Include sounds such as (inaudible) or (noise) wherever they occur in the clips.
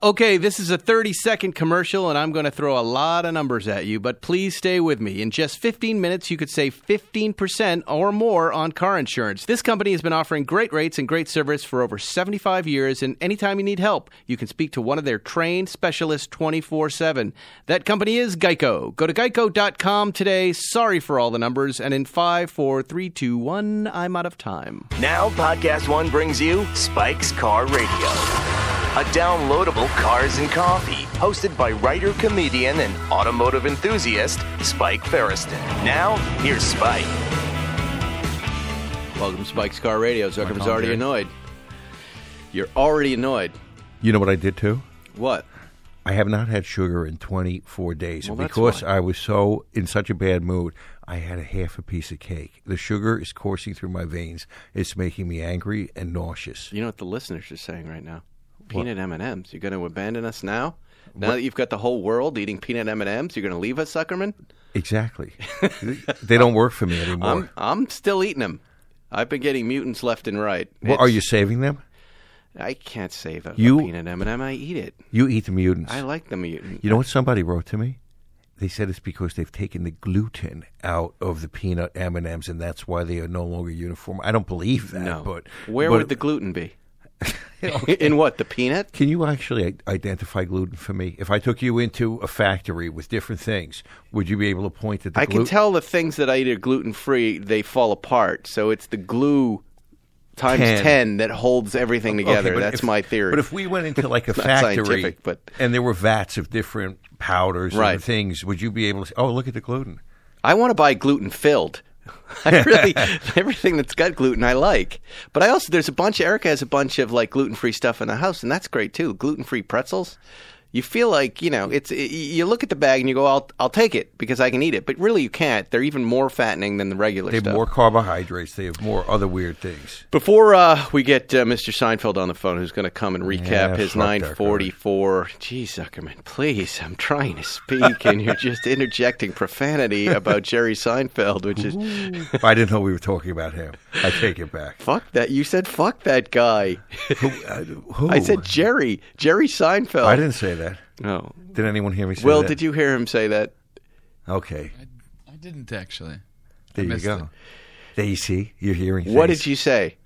Okay, this is a 30 second commercial, and I'm going to throw a lot of numbers at you, but please stay with me. In just 15 minutes, you could save 15% or more on car insurance. This company has been offering great rates and great service for over 75 years, and anytime you need help, you can speak to one of their trained specialists 24 7. That company is Geico. Go to geico.com today. Sorry for all the numbers, and in 5, 4, 3, 2, 1, I'm out of time. Now, Podcast One brings you Spike's Car Radio, a downloadable cars and coffee, hosted by writer, comedian, and automotive enthusiast Spike Feresten. Now, here's Spike. Welcome to Spike's Car Radio. Zuckerman's already annoyed. You're already annoyed. You know what I did too? What? I have not had sugar in 24 days Well, that's because why. I was so in such a bad mood. I had a half a piece of cake. The sugar is coursing through my veins. It's making me angry and nauseous. You know what the listeners are saying right now? Peanut M and M's. You're going to abandon us now? Now that you've got the whole world eating peanut M and M's, you're going to leave us, Suckerman? Exactly. (laughs) they don't work for me anymore. I'm I'm still eating them. I've been getting mutants left and right. well, are you saving them? I can't save a, a You- peanut M and m I eat it. You eat the mutants. I like the mutant. You know what somebody wrote to me? They said it's because they've taken the gluten out of the peanut M and M's, and that's why they are no longer uniform. I don't believe that. no. but where but- would the gluten be? (laughs) In what? The peanut? Can you actually identify gluten for me? If I took you into a factory with different things, would you be able to point at the I gluten? can tell the things that I eat are gluten free. They fall apart. So it's the glue times Ten. ten, that holds everything together. Okay, That's if- my theory. But if we went into like a (laughs) factory but- and there were vats of different powders Right. and things, would you be able to say, oh, look at the gluten? I want to buy gluten filled. (laughs) I really (laughs) everything that's got gluten I like. But I also there's a bunch Erica has a bunch of like gluten free stuff in the house and that's great too. Gluten free pretzels. You feel like, you know, it's it, you look at the bag and you go I'll I'll take it because I can eat it. But really you can't. They're even more fattening than the regular They have stuff. more carbohydrates. They have more other weird things. Before uh, we get uh, Mr. Seinfeld on the phone, who's going to come and recap Yeah, his 944. Geez, Zuckerman, please, I'm trying to speak, and you're just interjecting profanity about Jerry Seinfeld, which is I didn't know we were talking about him, I take it back. fuck that. You said fuck that guy. Who? uh, who? I said Jerry, Jerry Seinfeld. I didn't say that. No. Did anyone hear me say Will, that? did you hear him say that? Okay, I didn't actually. there you missed go. it. There you see, you're hearing. What did you say,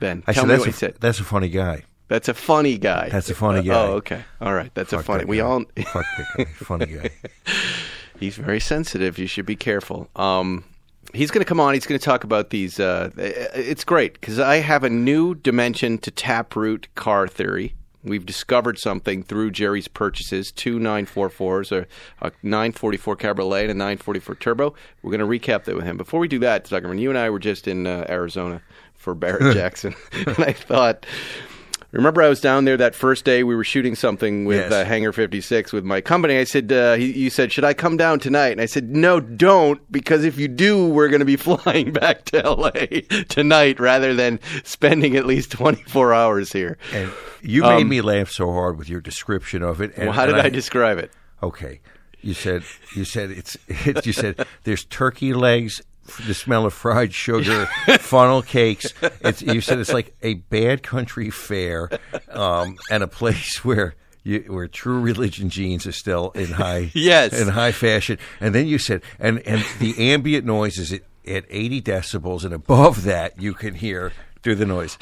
Ben? I Tell said me that's what a, you said. That's a funny guy. That's a funny guy. That's a funny guy. Oh, okay. All right. That's a Fuck funny. that We guy. all. Fuck that guy. Funny (laughs) guy. He's very sensitive. You should be careful. Um, he's going to come on. He's going to talk about these. Uh, it's great because I have a new dimension to Taproot car theory. We've discovered something through Jerry's purchases: two 944s, a, a 944 Cabriolet, and a 944 Turbo. We're going to recap that with him. Before we do that, Zuckerman, you and I were just in uh, Arizona for Barrett (laughs) Jackson, (laughs) and I thought. Remember, I was down there that first day. We were shooting something with Yes. uh, Hangar 56 with my company. I said, uh, he, "You said, should I come down tonight?" And I said, "No, don't, because if you do, we're going to be (laughs) flying back to L.A. tonight rather than spending at least 24 hours here." And you made Um, me laugh so hard with your description of it. And, well, how did and I, describe it? Okay, you said you said it's, it's (laughs) you said there's turkey legs, the smell of fried sugar, (laughs) funnel cakes. It's you said it's like a bad country fair, um, and a place (laughs) where. You, where true religion jeans are still in high (laughs) Yes. in high fashion, and then you said, and and the ambient noise is at, at eighty decibels, and above that you can hear through the noise.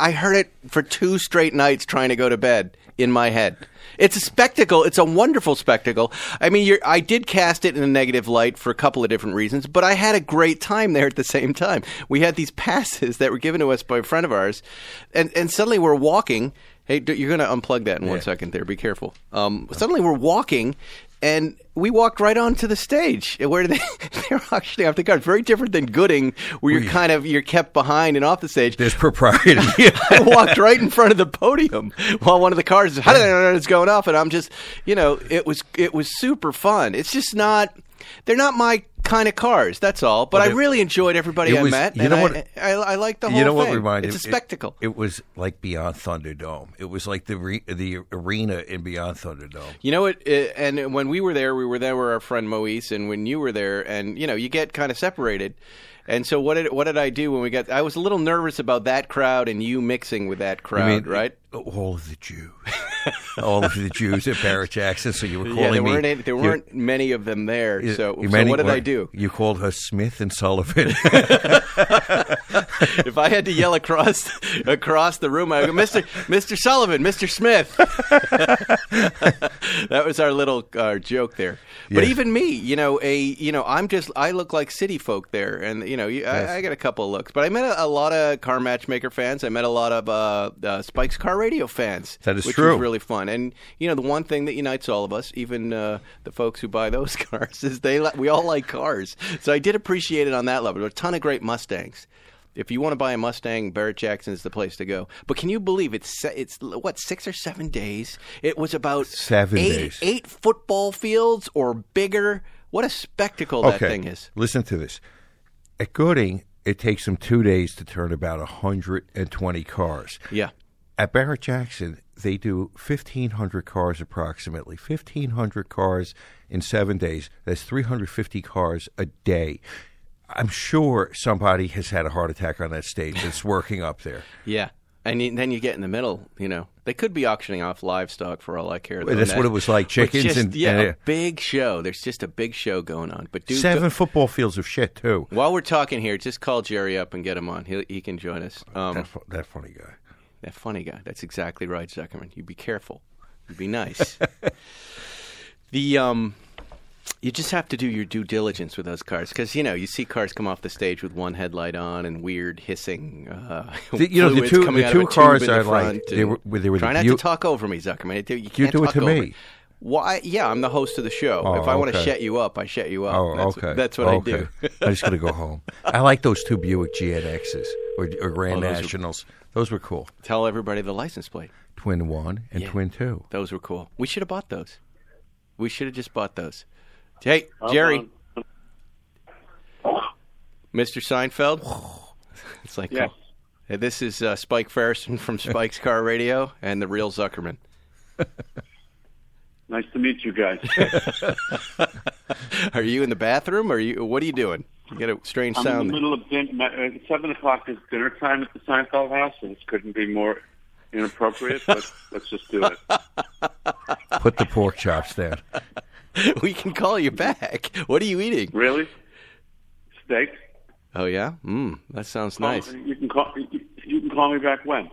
I heard it for two straight nights trying to go to bed in my head. It's a spectacle. It's a wonderful spectacle. I mean, you're, I did cast it in a negative light for a couple of different reasons, but I had a great time there at the same time. We had these (laughs) passes that were given to us by a friend of ours, and, and suddenly we're walking. Hey, you're going to unplug that in one Yeah. second there. Be careful. Um, suddenly we're walking, and we walked right onto the stage (laughs) where they they're actually off the cars. Very different than Gooding, where you're kind of you're kept behind and off the stage. There's propriety. (laughs) I walked right in front of the podium while one of the cars is going off, and I'm just, you know, it was it was super fun. It's just not. They're not my kind of cars. That's all. But Well, I really enjoyed everybody it I met. you and know I, what- I, I like the whole you know what thing. reminded It's a spectacle. It, was like Beyond Thunderdome. It was like the re, the arena in Beyond Thunderdome. You know what? And when we were there, we were there with our friend Moise, and when you were there, and you know, you get kind of separated. And so, what did what did I do when we got? I was a little nervous about that crowd and you mixing with that crowd, I mean, right? All of the Jews, (laughs) all of the Jews at Barrett Jackson. So you were calling Yeah, there me. weren't any, there weren't many of them there. you- So, you so many- what did I do? You called her Smith and Sullivan. (laughs) (laughs) if I had to yell across across the room, I would go, Mister Mister Sullivan, Mister Smith. that was our little uh, joke there. But Yeah. even me, you know, a you know, I'm just I look like city folk there, and you know, you, Yes. I, I got a couple of looks. But I met a, a lot of car matchmaker fans. I met a lot of uh, uh, Spike's Car Radio fans. That is which true. Was really fun. And you know, the one thing that unites all of us, even uh, the folks who buy those (laughs) cars, is they li- we all like cars. So I did appreciate it on that level. There were a ton of great Mustangs. If you want to buy a Mustang, Barrett Jackson is the place to go. But can you believe it's it's what six or seven days? It was about Seven eight, days. eight football fields or bigger. What a spectacle that thing is! Listen to this. At Gooding, it takes them two days to turn about 120 cars. Yeah, At Barrett Jackson, they do 1,500 cars approximately. 1,500 cars in seven days. That's 350 cars a day. I'm sure somebody has had a heart attack on that stage that's (laughs) working up there. yeah. And then you get in the middle. You know, they could be auctioning off livestock for all I care. though, that's and what it was like, chickens just- and- yeah, and, uh, a big show. There's just a big show going on. But dude, Seven go- football fields of shit, too. while we're talking here, just call Jerry up and get him on. He he can join us. Um, That, that funny guy. That funny guy. That's exactly right, Zuckerman. You be careful. You be nice. (laughs) the um, you just have to do your due diligence with those cars because you know you see cars come off the stage with one headlight on and weird hissing. Uh, The- you know, the two- the two of a tube cars are the liked, they were- they were the try not beau- to talk over me, Zuckerman. You, you can't do it talk to me. Why? Yeah, I'm the host of the show. Oh, if I want to shut you up, I shut you up. Oh, that's, okay. That's what okay. I do. I'm just gonna go home. I like those two Buick GNXs or, or Grand Oh, Nationals. Those were cool. Tell everybody the license plate. Twin one and Yeah. twin two. Those were cool. We should have bought those. We should have just bought those. Hey, Jerry. Mr. Seinfeld? (sighs) It's like, Yes. Hey, this is uh, Spike Feresten from Spike's Car Radio and the real Zuckerman. Nice to meet you guys. (laughs) Are you in the bathroom? Or are you? What are you doing? You got a strange I'm sound. in the middle of din- my, uh, seven o'clock is dinner time at the Seinfeld house, and it couldn't be more inappropriate. But (laughs) let's just do it. Put the pork chops there. (laughs) we can call you back. What are you eating? Really? Steak? Oh yeah, mm, that sounds Call- nice. You can call. You, you can call me back when?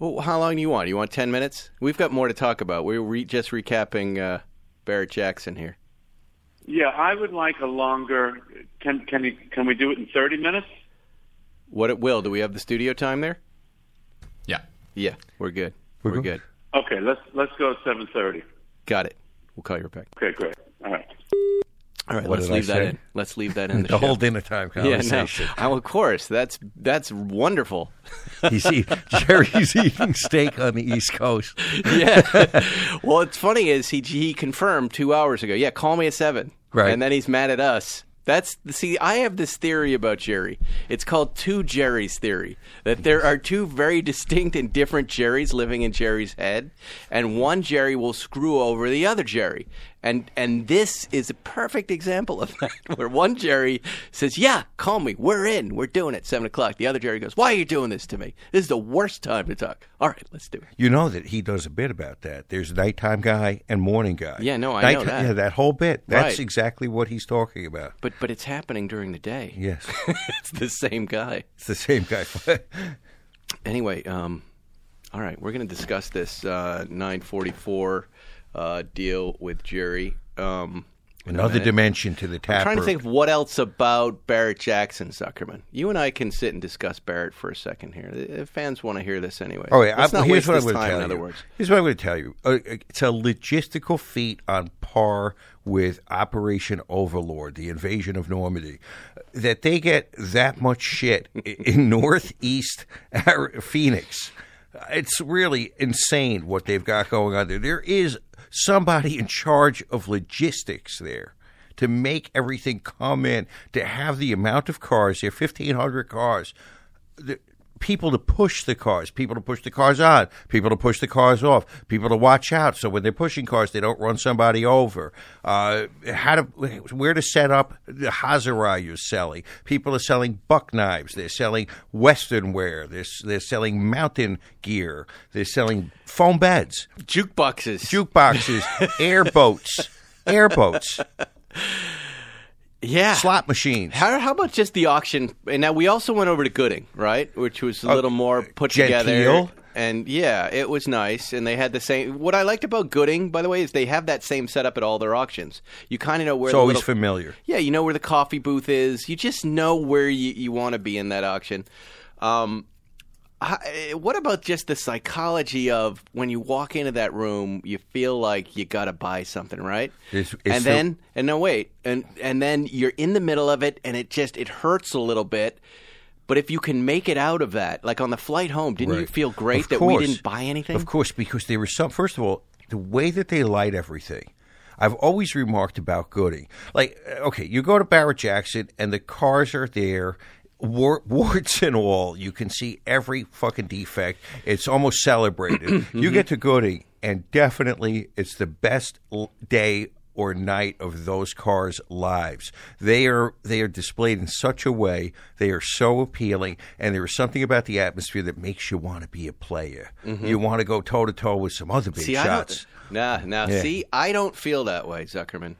Well, how long do you want? You want ten minutes? We've got more to talk about. We're re- just recapping uh, Barrett Jackson here. Yeah, I would like a longer. Can can you, can we do it in thirty minutes? What it will? Do we have the studio time there? Yeah. Yeah, we're good. We're We're, good. good. Okay, let's let's go seven thirty. Got it. We'll call you back. Okay, great. All right. All right, What let's did I leave that say? in. Let's leave that (laughs) in the, The show. whole dinner time yeah, no. conversation. Oh, of course. That's that's wonderful. (laughs) He's eat, Jerry's eating steak on the East Coast. (laughs) yeah. well, it's funny is he he confirmed two hours ago. Yeah, call me at seven. Right. And then he's mad at us. That's see, I have this theory about Jerry. It's called two Jerry's theory. That there are two very distinct and different Jerrys living in Jerry's head, and one Jerry will screw over the other Jerry. And and this is a perfect example of (laughs) that, where one Jerry says, "Yeah, call me. We're in. We're doing it. Seven o'clock." The other Jerry goes, "Why are you doing this to me? This is the worst time to talk." All right, let's do it. You know that he does a bit about that. There's nighttime guy and morning guy. Yeah, no, I know that. Yeah, that whole bit. That's Right. exactly what he's talking about. But but it's happening during the day. Yes, (laughs) it's the same guy. it's the same guy. (laughs) Anyway, um, all right, we're going to discuss this uh, 944 uh, deal with Jerry. Um, Another dimension to the I'm trying to think of what else about Barrett Jackson, Zuckerman. You and I can sit and discuss Barrett for a second here. The fans want to hear this anyway. Oh yeah, Let's I, not here's waste what I'm this going to tell in you. other words. Here's what I'm going to tell you. Uh, it's a logistical feat on par with Operation Overlord, the invasion of Normandy. That they get that much shit (laughs) in northeast Phoenix. It's really insane what they've got going on there. There is somebody in charge of logistics there to make everything come in, to have the amount of cars, there, 1,500 cars, people to push the cars, people to push the cars on, people to push the cars off, people to watch out so when they're pushing cars, they don't run somebody over. Uh, how to, where to set up the Hazara you're selling. People are selling buck knives. They're selling Western wear. They're, they're selling mountain gear. They're selling foam beds Jukeboxes. jukeboxes, (laughs) airboats, airboats, yeah. slot machines. How, how about just the auction? And now we also went over to Gooding, right? Which was a little more put Genteel. together. And yeah, it was nice. And they had the same. What I liked about Gooding, by the way, is they have that same setup at all their auctions. You kind of know where It's the always little- familiar. Yeah, you know where the coffee booth is. You just know where you, you want to be in that auction. Um, I, what about just the psychology of when you walk into that room, you feel like you got to buy something, right? Is- is and the- then, and no, wait, and and then you're in the middle of it, and it just it hurts a little bit. But if you can make it out of that, like on the flight home, didn't you feel great Of that we course. didn't buy anything? Of course, because there was some. First of all, the way that they light everything. I've always remarked about Gooding. Like, uh, okay, you go to Barrett Jackson and the cars are there, war- (laughs) warts and all. You can see every fucking defect. It's almost celebrated. (clears throat) you get mm-hmm. to Gooding, and definitely it's the best l- day or night of those cars' lives. They are they are displayed in such a way. They are so appealing, and there is something about the atmosphere that makes you want to be a player. Mm-hmm. You want to go toe to toe with some other big See, shots. Nah, nah. Yeah. See, I don't feel that way, Zuckerman.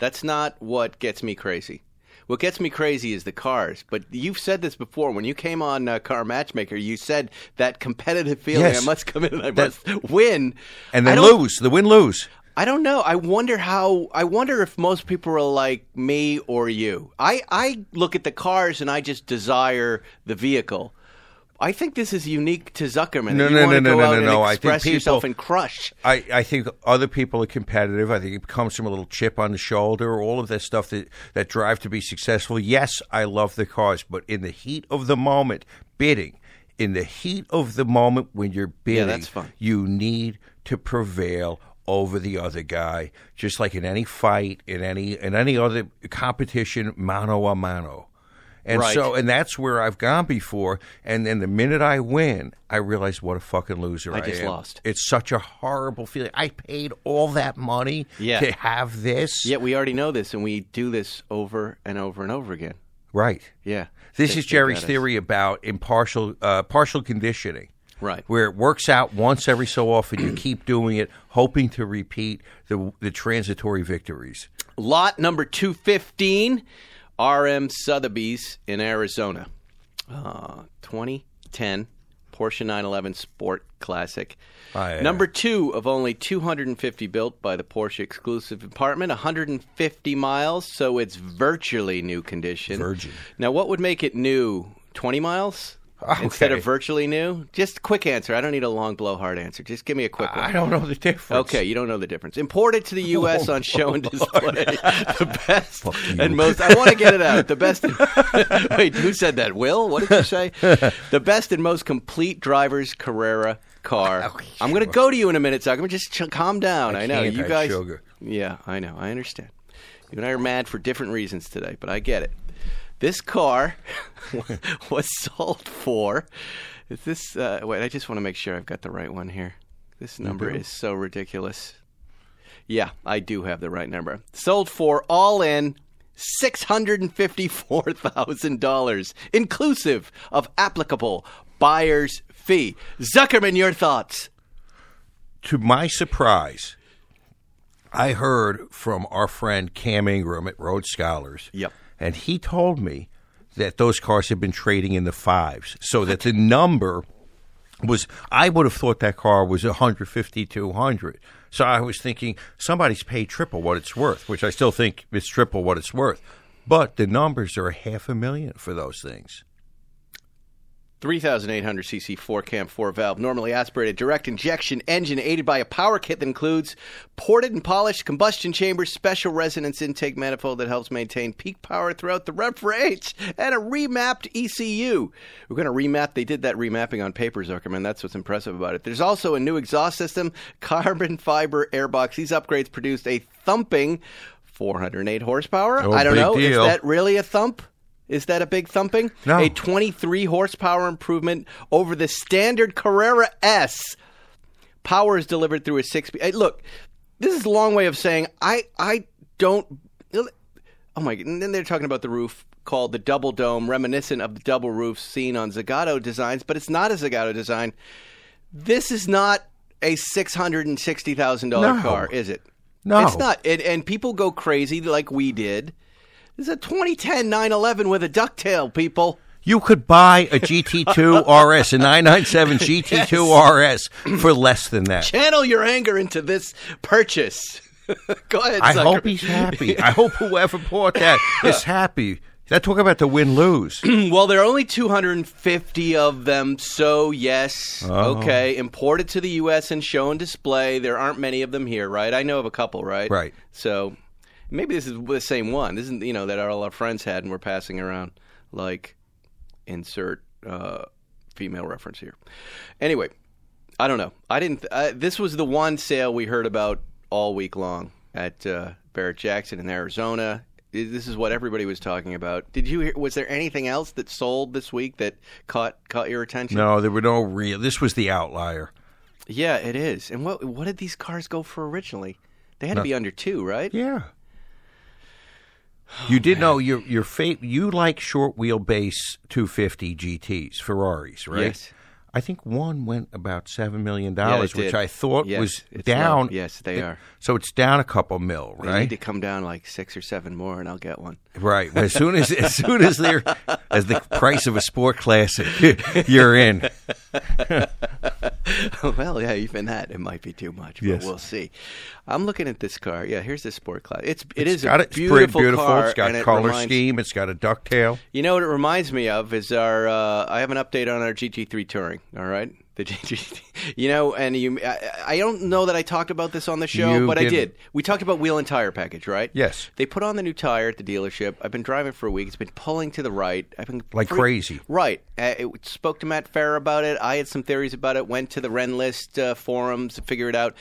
That's not what gets me crazy. What gets me crazy is the cars. But you've said this before. When you came on uh, Car Matchmaker, you said that competitive feeling. Yes. I must come in and I That- must win. And then lose, the win lose. I don't know. I wonder how. I wonder if most people are like me or you. I I look at the cars and I just desire the vehicle. I think this is unique to Zuckerman. No, you no, no, no, no, no, no. I think express yourself people- and crush. I, I think other people are competitive. I think it comes from a little chip on the shoulder, all of that stuff that, that drive to be successful. Yes, I love the cars, but in the heat of the moment, bidding, in the heat of the moment when you're bidding, yeah, that's fun. you need to prevail over the other guy, just like in any fight, in any in any other competition, mano a mano. And Right. so, and that's where I've gone before. And then the minute I win, I realize what a fucking loser I, I just am. lost. It's such a horrible feeling. I paid all that money Yeah. to have this. Yet we already know this, and we do this over and over and over again. Right. Yeah. This is Jerry's theory about impartial, uh, partial conditioning. Right. Where it works out once every so often, you keep doing it, hoping to repeat the the transitory victories. Lot number 215, RM Sotheby's in Arizona. Uh, 2010 Porsche 911 Sport Classic. I, uh, number two of only 250 built by the Porsche exclusive department, 150 miles, so it's virtually new condition. Virgin. Now, what would make it new? 20 miles? Instead of virtually new? Just quick answer. I don't need a long blowhard answer. Just give me a quick one. I don't know the difference. Okay, you don't know the difference. Imported to the (laughs) oh, U.S. on show and display. (laughs) the best and most. I want to get it out. The best. (laughs) wait, who said that? Will? What did you say? the best and most complete driver's Carrera car. Oh, I'm going to go to you in a minute, Zuckerman. Just ch- calm down. I, I know you guys. sugar. Yeah, I know. I understand. You and I are mad for different reasons today, but I get it. This car (laughs) was sold for. Is this? Uh, wait, I just want to make sure I've got the right one here. This number is so ridiculous. Yeah, I do have the right number. Sold for all in six hundred and fifty-four thousand dollars, inclusive of applicable buyer's fee. Zuckerman, your thoughts? to my surprise, I heard from our friend Cam Ingram at Road Scholars. Yep. And he told me that those cars had been trading in the fives. So that the number was, I would have thought that car was 150, 200. So I was thinking somebody's paid triple what it's worth, which I still think is triple what it's worth. But the numbers are half a million for those things. 3,800 cc four cam four valve, normally aspirated direct injection engine aided by a power kit that includes ported and polished combustion chambers, special resonance intake manifold that helps maintain peak power throughout the rev range, and a remapped ECU. We're going to remap. They did that remapping on paper, Zuckerman. That's what's impressive about it. There's also a new exhaust system, carbon fiber airbox. These upgrades produced a thumping 408 horsepower. Oh, I don't know. deal. Is that really a thump? Is that a big thumping? No. A 23 horsepower improvement over the standard Carrera S. Power is delivered through a six. speed. Hey, look, this is a long way of saying I I don't. Oh my! And then they're talking about the roof called the double dome, reminiscent of the double roofs seen on Zagato designs, but it's not a Zagato design. This is not a six hundred and sixty thousand dollar No. car, is it? No. it's not. And, and people go crazy like we did. This is a 2010 911 with a ducktail, people. You could buy a GT2 (laughs) RS, a 997 GT2 (laughs) RS, for less than that. Channel your anger into this purchase. (laughs) go ahead. I sucker. hope he's happy. I hope whoever bought that is happy. That talk about the win lose. (clears throat) Well, there are only 250 of them, so yes, Oh. okay. Imported to the U.S. and show and display. There aren't many of them here, right? I know of a couple, right? Right. So maybe this is the same one. This isn't, you know, that all our friends had and we're passing around. Like, insert uh, female reference here. Anyway, I don't know. I didn't. Uh, this was the one sale we heard about all week long at uh, Barrett Jackson in Arizona. This is what everybody was talking about. Did you hear? Was there anything else that sold this week that caught caught your attention? No, there were no real. This was the outlier. Yeah, it is. And what what did these cars go for originally? They had to be under two, right? Yeah. You oh, did know your your fate. You like short wheelbase 250 GTS, Ferraris, right? Yes. I think one went about seven million dollars, it which. I thought Yes, was down. low. Yes, they are. So it's down a couple mil, They right? need to come down like six or seven more, and I'll get one. Right. As soon as (laughs) as soon as they're as the price of a sport classic, (laughs) you're in. (laughs) well, yeah, even that it might be too much, but Yes. we'll see. I'm looking at this car. Yeah, here's the sport class. It's it It's is got a it's beautiful, beautiful. car. It's got and it color reminds- scheme. It's got a ducktail. You know what it reminds me of is our. Uh, I have an update on our GT3 Touring. All right, the (laughs) GT. You know, and you. I, I don't know that I talked about this on the show, You but I did. did. We talked about wheel and tire package, right? Yes. They put on the new tire at the dealership. I've been driving for a week. It's been pulling to the right. I've been Like crazy. Right. Uh, it, spoke to Matt Farah about it. I had some theories about it. Went to the Rennlist uh, forums to figure it out.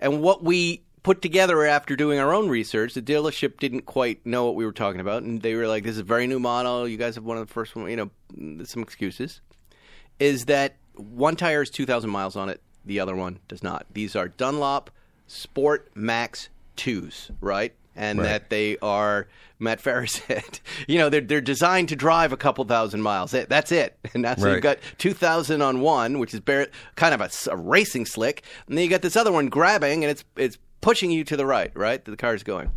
And what we put together after doing our own research, the dealership didn't quite know what we were talking about, and they were like, "This is a very new model. You guys have one of the first one." You know, some excuses. Is that one tire is two thousand miles on it, the other one does not. These are Dunlop Sport Maxx twos, right? And Right. that they are Matt Farah (laughs) said, you know, they're they're designed to drive a couple thousand miles. That- That's it. (laughs) And that's so Right. you've got two thousand on one, which is bare, kind of a racing slick, and then you got this other one grabbing, and it's it's pushing you to the right, right? The car's going.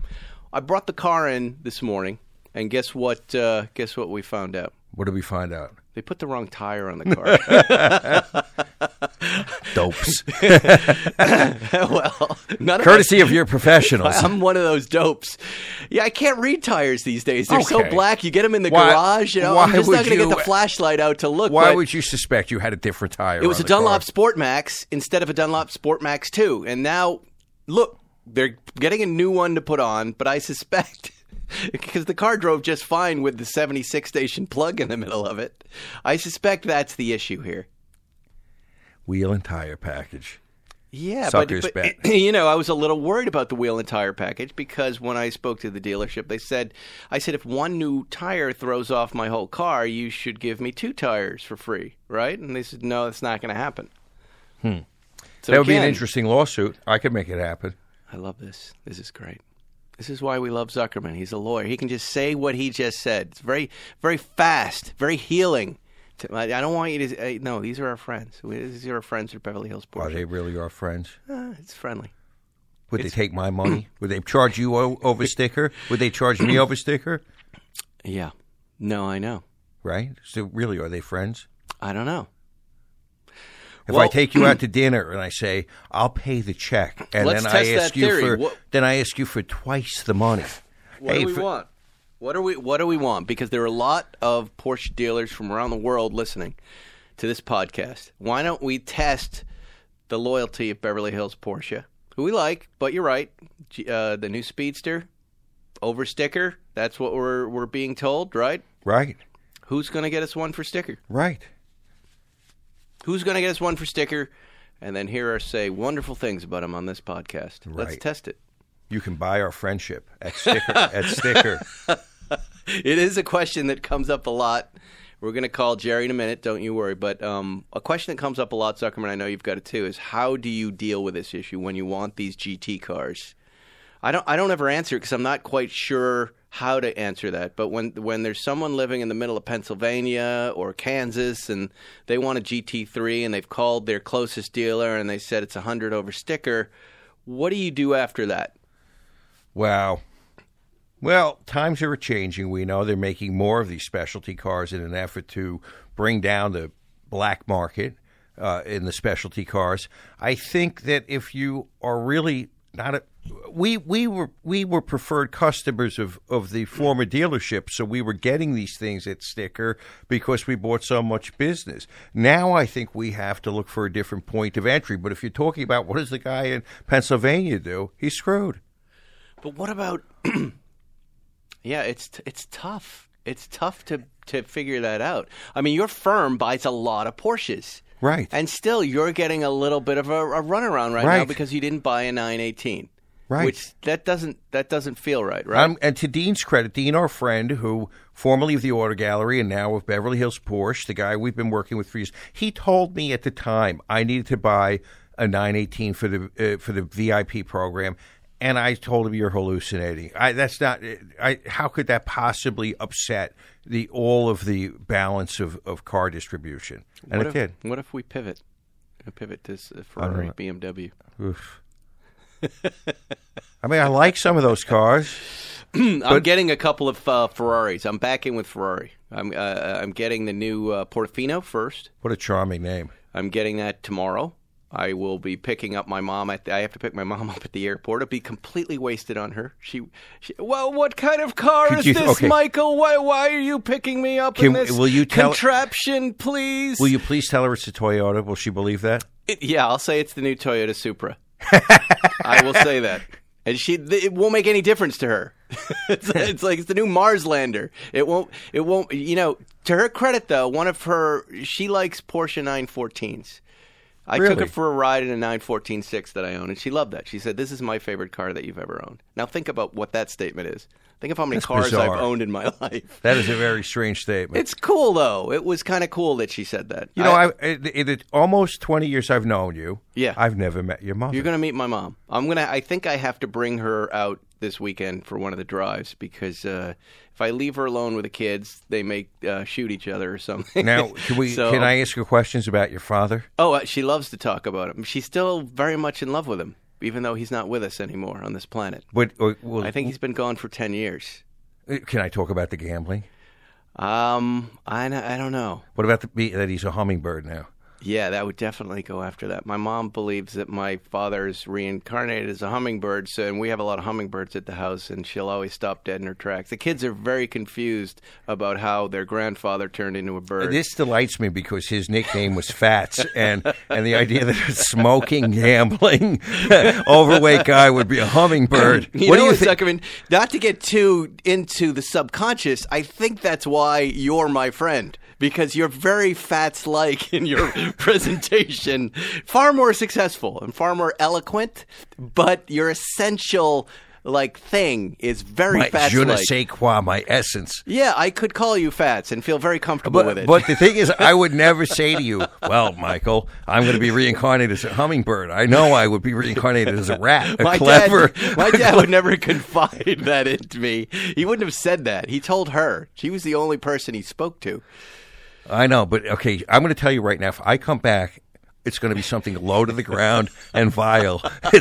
I brought the car in this morning, and guess what? Uh, guess what we found out? What did we find out? They put the wrong tire on the (laughs) car. Dopes. (laughs) well, none of Courtesy of your professionals. (laughs) I'm one of those dopes. Yeah, I can't read tires these days. They're so black. You get them in the Why- garage. You know, why I'm just not going to get the flashlight out to look. Why would you suspect you had a different tire? it was a car? Dunlop Sport Maxx instead of a Dunlop Sport Maxx 2. And now, look, they're getting a new one to put on, but I suspect. Because the car drove just fine with the 76 station plug in the middle of it. I suspect that's the issue here. Wheel and tire package. Yeah, Sucker's but, bet. (clears throat) but you know, I was a little worried about the wheel and tire package because when I spoke to the dealership, they said, "I said if one new tire throws off my whole car, you should give me two tires for free, right?" And they said, "No, that's not going to happen." Hmm. So that would be an interesting lawsuit. I could make it happen. I love this. This is great. This is why we love Zuckerman. He's a lawyer. He can just say what he just said. It's very, very fast, very healing. I don't want you to. No, these are our friends. These are our friends at Beverly Hills Are they really our friends? Uh, it's friendly. Would they take my money? (clears throat) Would they charge you over sticker? Would they charge me over sticker? Yeah. No, I know. Right? So really, are they friends? I don't know. If Well- I take you out to (clears throat) dinner and I say I'll pay the check, and then I ask you theory. for What- then I ask you for twice the money. What Hey, do we for- want? What do we What do we want? Because there are a lot of Porsche dealers from around the world listening to this podcast. Why don't we test the loyalty of Beverly Hills Porsche, who we like? But you're right, uh, the new Speedster over sticker. That's what we're we're being told, right? Right, Who's going to get us one for sticker? right. Who's going to get us one for sticker? And then hear us say wonderful things about him on this podcast. Let's test it. You can buy our friendship at sticker at sticker. (laughs) It is a question that comes up a lot. We're going to call Jerry in a minute, don't you worry. But um, a question that comes up a lot, Zuckerman, I know you've got it too, is how do you deal with this issue when you want these GT cars? I don't. I don't ever answer it because I'm not quite sure how to answer that. But when when there's someone living in the middle of Pennsylvania or Kansas and they want a GT3 and they've called their closest dealer and they said it's a hundred over sticker, what do you do after that? Wow. Well, times are changing. We know they're making more of these specialty cars in an effort to bring down the black market uh, in the specialty cars. I think that if you are really not a we we were we were preferred customers of, of the former dealership, so we were getting these things at sticker because we bought so much business. Now I think we have to look for a different point of entry. But if you're talking about what does the guy in Pennsylvania do, he's screwed. But what about? (clears throat) yeah, it's t- it's tough. It's tough to to figure that out. I mean, your firm buys a lot of Porsches, Right. and still you're getting a little bit of a, a runaround right, now because you didn't buy a 918. Right. Which that doesn't that doesn't feel right, right? Um, and to Dean's credit, Dean, our friend, who formerly of the Auto Gallery and now of Beverly Hills Porsche, the guy we've been working with for years, he told me at the time I needed to buy a 918 for the uh, for the VIP program, and I told him you're hallucinating. I, that's not. I, how could that possibly upset the all of the balance of, of car distribution? And what it if, did. What if we pivot? Pivot to Ferrari. BMW. Oof. I mean, I like some of those cars. (clears throat) I'm getting a couple of uh, Ferraris. I'm back in with Ferrari. I'm uh, I'm getting the new uh, Portofino first. What a charming name. I'm getting that tomorrow. I will be picking up my mom at. The, I have to pick my mom (laughs) up at the airport. It'll be completely wasted on her. She, she well, what kind of car Could is you- this, okay. Michael? Why, why are you picking me up in Can- this will you tell- contraption, please? Will you please tell her it's a Toyota? Will she believe that? It- yeah, I'll say it's the new Toyota Supra. I will say that. And she, th- it won't make any difference to her. (laughs) it's, it's like it's the new Mars lander. It won't. It won't. You know, to her credit though, one of her, she likes Porsche 914s. I took Really? her for a ride in a 914-6 that I own, and she loved that. She said, "This is my favorite car that you've ever owned." Now think about what that statement is. Think of how many That's cars bizarre. I've owned in my (laughs) life. That is a very strange statement. It's cool though. It was kind of cool that she said that. you know, I, it, it, it- almost twenty years I've known you. Yeah. I've never met your mom. You're going to meet my mom. I'm going to I think I have to bring her out this weekend for one of the drives because uh, if I leave her alone with the kids, they may uh, shoot each other or something. now, (laughs) can we? So- can I ask you questions about your father? Oh, uh, she loves to talk about him. She's still very much in love with him, even though he's not with us anymore on this planet. What? or- well, I think he's been gone for 10 years. Can I talk about the gambling? Um, I, I don't know. What about the, that he's a hummingbird now? Yeah, that would definitely go after that. My mom believes that my father is reincarnated as a hummingbird, so and we have a lot of hummingbirds at the house, and she'll always stop dead in her tracks. The kids are very confused about how their grandfather turned into a bird. This delights me because his nickname was Fats, and and the idea that a smoking, gambling, (laughs) overweight guy would be a hummingbird. What know do you think? Zuckerman? Not to get too into the subconscious, I think that's why you're my friend. Because you're very fats like in your (laughs) presentation, far more successful and far more eloquent, but your essential like thing is very My fats je ne like. sais quoi, my essence. Yeah, I could call you fats and feel very comfortable with it. but the thing is, I would (laughs) never say to you, "Well, Michael, I'm going to be reincarnated as a hummingbird." I know I would be reincarnated as a rat. A (laughs) my clever. dad, my dad would never confide that into me. He wouldn't have said that. He told her. She was the only person he spoke to. I know, but okay, I'm going to tell you right now. If I come back, it's going to be something low to the ground and vile. (laughs)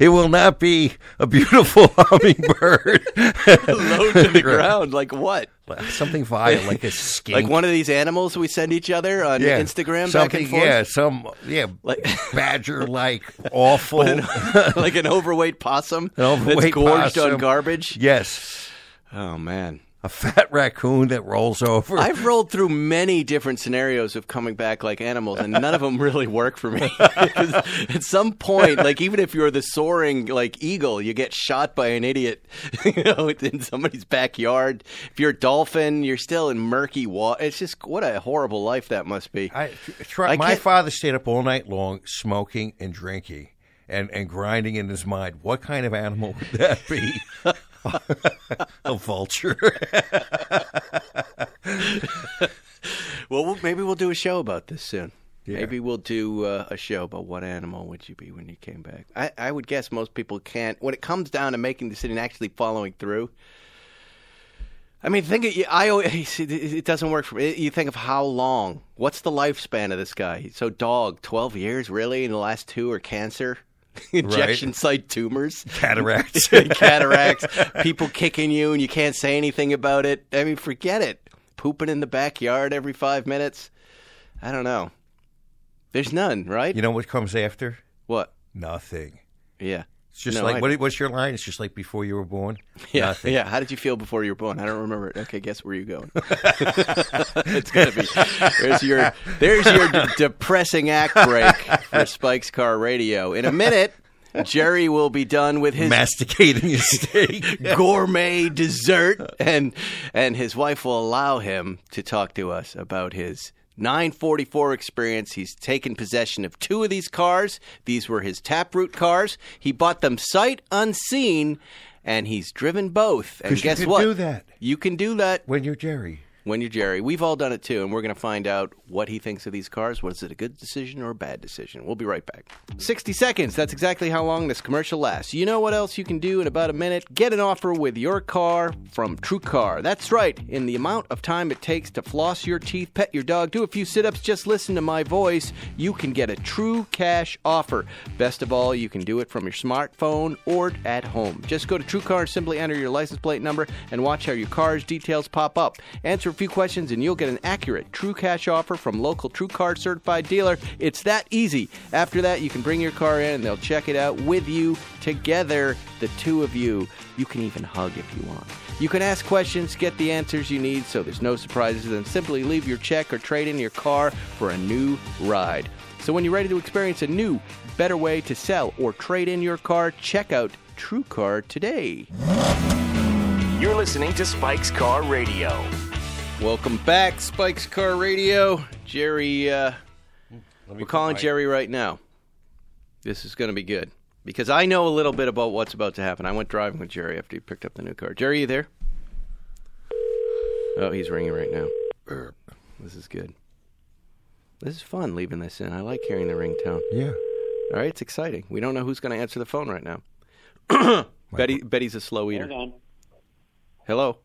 It will not be a beautiful (laughs) hummingbird. Low to the (laughs) ground, like what? something vile, like a skink. Like one of these animals we send each other on yeah, Instagram back something, and forth? Yeah, some yeah, Like- badger-like, awful. like an overweight possum An overweight that's gorged on garbage. yes, Oh man. A fat raccoon that rolls over. I've rolled through many different scenarios of coming back like animals, and none of them really work for me. (laughs) At some point, like even if you're the soaring like eagle, you get shot by an idiot, (laughs) you know, in somebody's backyard. If you're a dolphin, you're still in murky water. It's just what a horrible life that must be. I, try, I my can't- father stayed up all night long smoking and drinking and, and grinding in his mind. What kind of animal would that be? (laughs) (laughs) a vulture. (laughs) Well, we'll maybe we'll do a show about this soon. Yeah. Maybe we'll do uh, a show about what animal would you be when you came back. I, I would guess most people can't. When it comes down to making the decision, actually following through. I mean, think of, I always, (laughs) it doesn't work for me. You think of how long. What's the lifespan of this guy? So, dog, twelve years, really, In the last two or cancer, (laughs) injection site tumors, (laughs) Cataracts. (laughs) cataracts, people kicking you, and you can't say anything about it. I mean, forget it. Pooping in the backyard every five minutes. I don't know. There's none, right? you know what comes after? what? Nothing. Yeah. It's just No, like, what, what's your line? It's just like before you were born? (laughs) Yeah, Nothing. yeah. How did you feel before you were born? I don't remember it. Okay, guess where you going? (laughs) it's gonna be there's your there's your de- depressing act break for Spike's Car Radio. In a minute, Jerry will be done with his Masticating a steak. (laughs) gourmet dessert, and and his wife will allow him to talk to us about his 944 experience. He's taken possession of two of these cars. These were his taproot cars. He bought them sight unseen, and he's driven both. And 'Cause you guess can what? do that. You can do that when you're Jerry. When you're Jerry. We've all done it too, and we're going to find out what he thinks of these cars. Was it a good decision or a bad decision? We'll be right back. 60 seconds. That's exactly how long this commercial lasts. You know what else you can do in about a minute? Get an offer with your car from TrueCar. That's right. In the amount of time it takes to floss your teeth, pet your dog, do a few sit ups, just listen to my voice, you can get a true cash offer. Best of all, you can do it from your smartphone or at home. Just go to TrueCar and simply enter your license plate number and watch how your car's details pop up. Answer a few questions and you'll get an accurate true cash offer from local TrueCar certified dealer. It's that easy. After that, you can bring your car in and they'll check it out with you together, the two of you. You can even hug if you want. You can ask questions, get the answers you need so there's no surprises, and simply leave your check or trade in your car for a new ride. So when you're ready to experience a new, better way to sell or trade in your car, check out TrueCar today. You're listening to Spike's Car Radio. Welcome back, Spike's Car Radio. Jerry, uh, we're calling Jerry right now. This is going to be good because I know a little bit about what's about to happen. I went driving with Jerry after he picked up the new car. Jerry, you there? Oh, he's ringing right now. This is good. This is fun leaving this in. I like hearing the ringtone. Yeah. All right, it's exciting. We don't know who's going to answer the phone right now. (coughs) Betty, Betty's a slow eater. Hold on. Hello.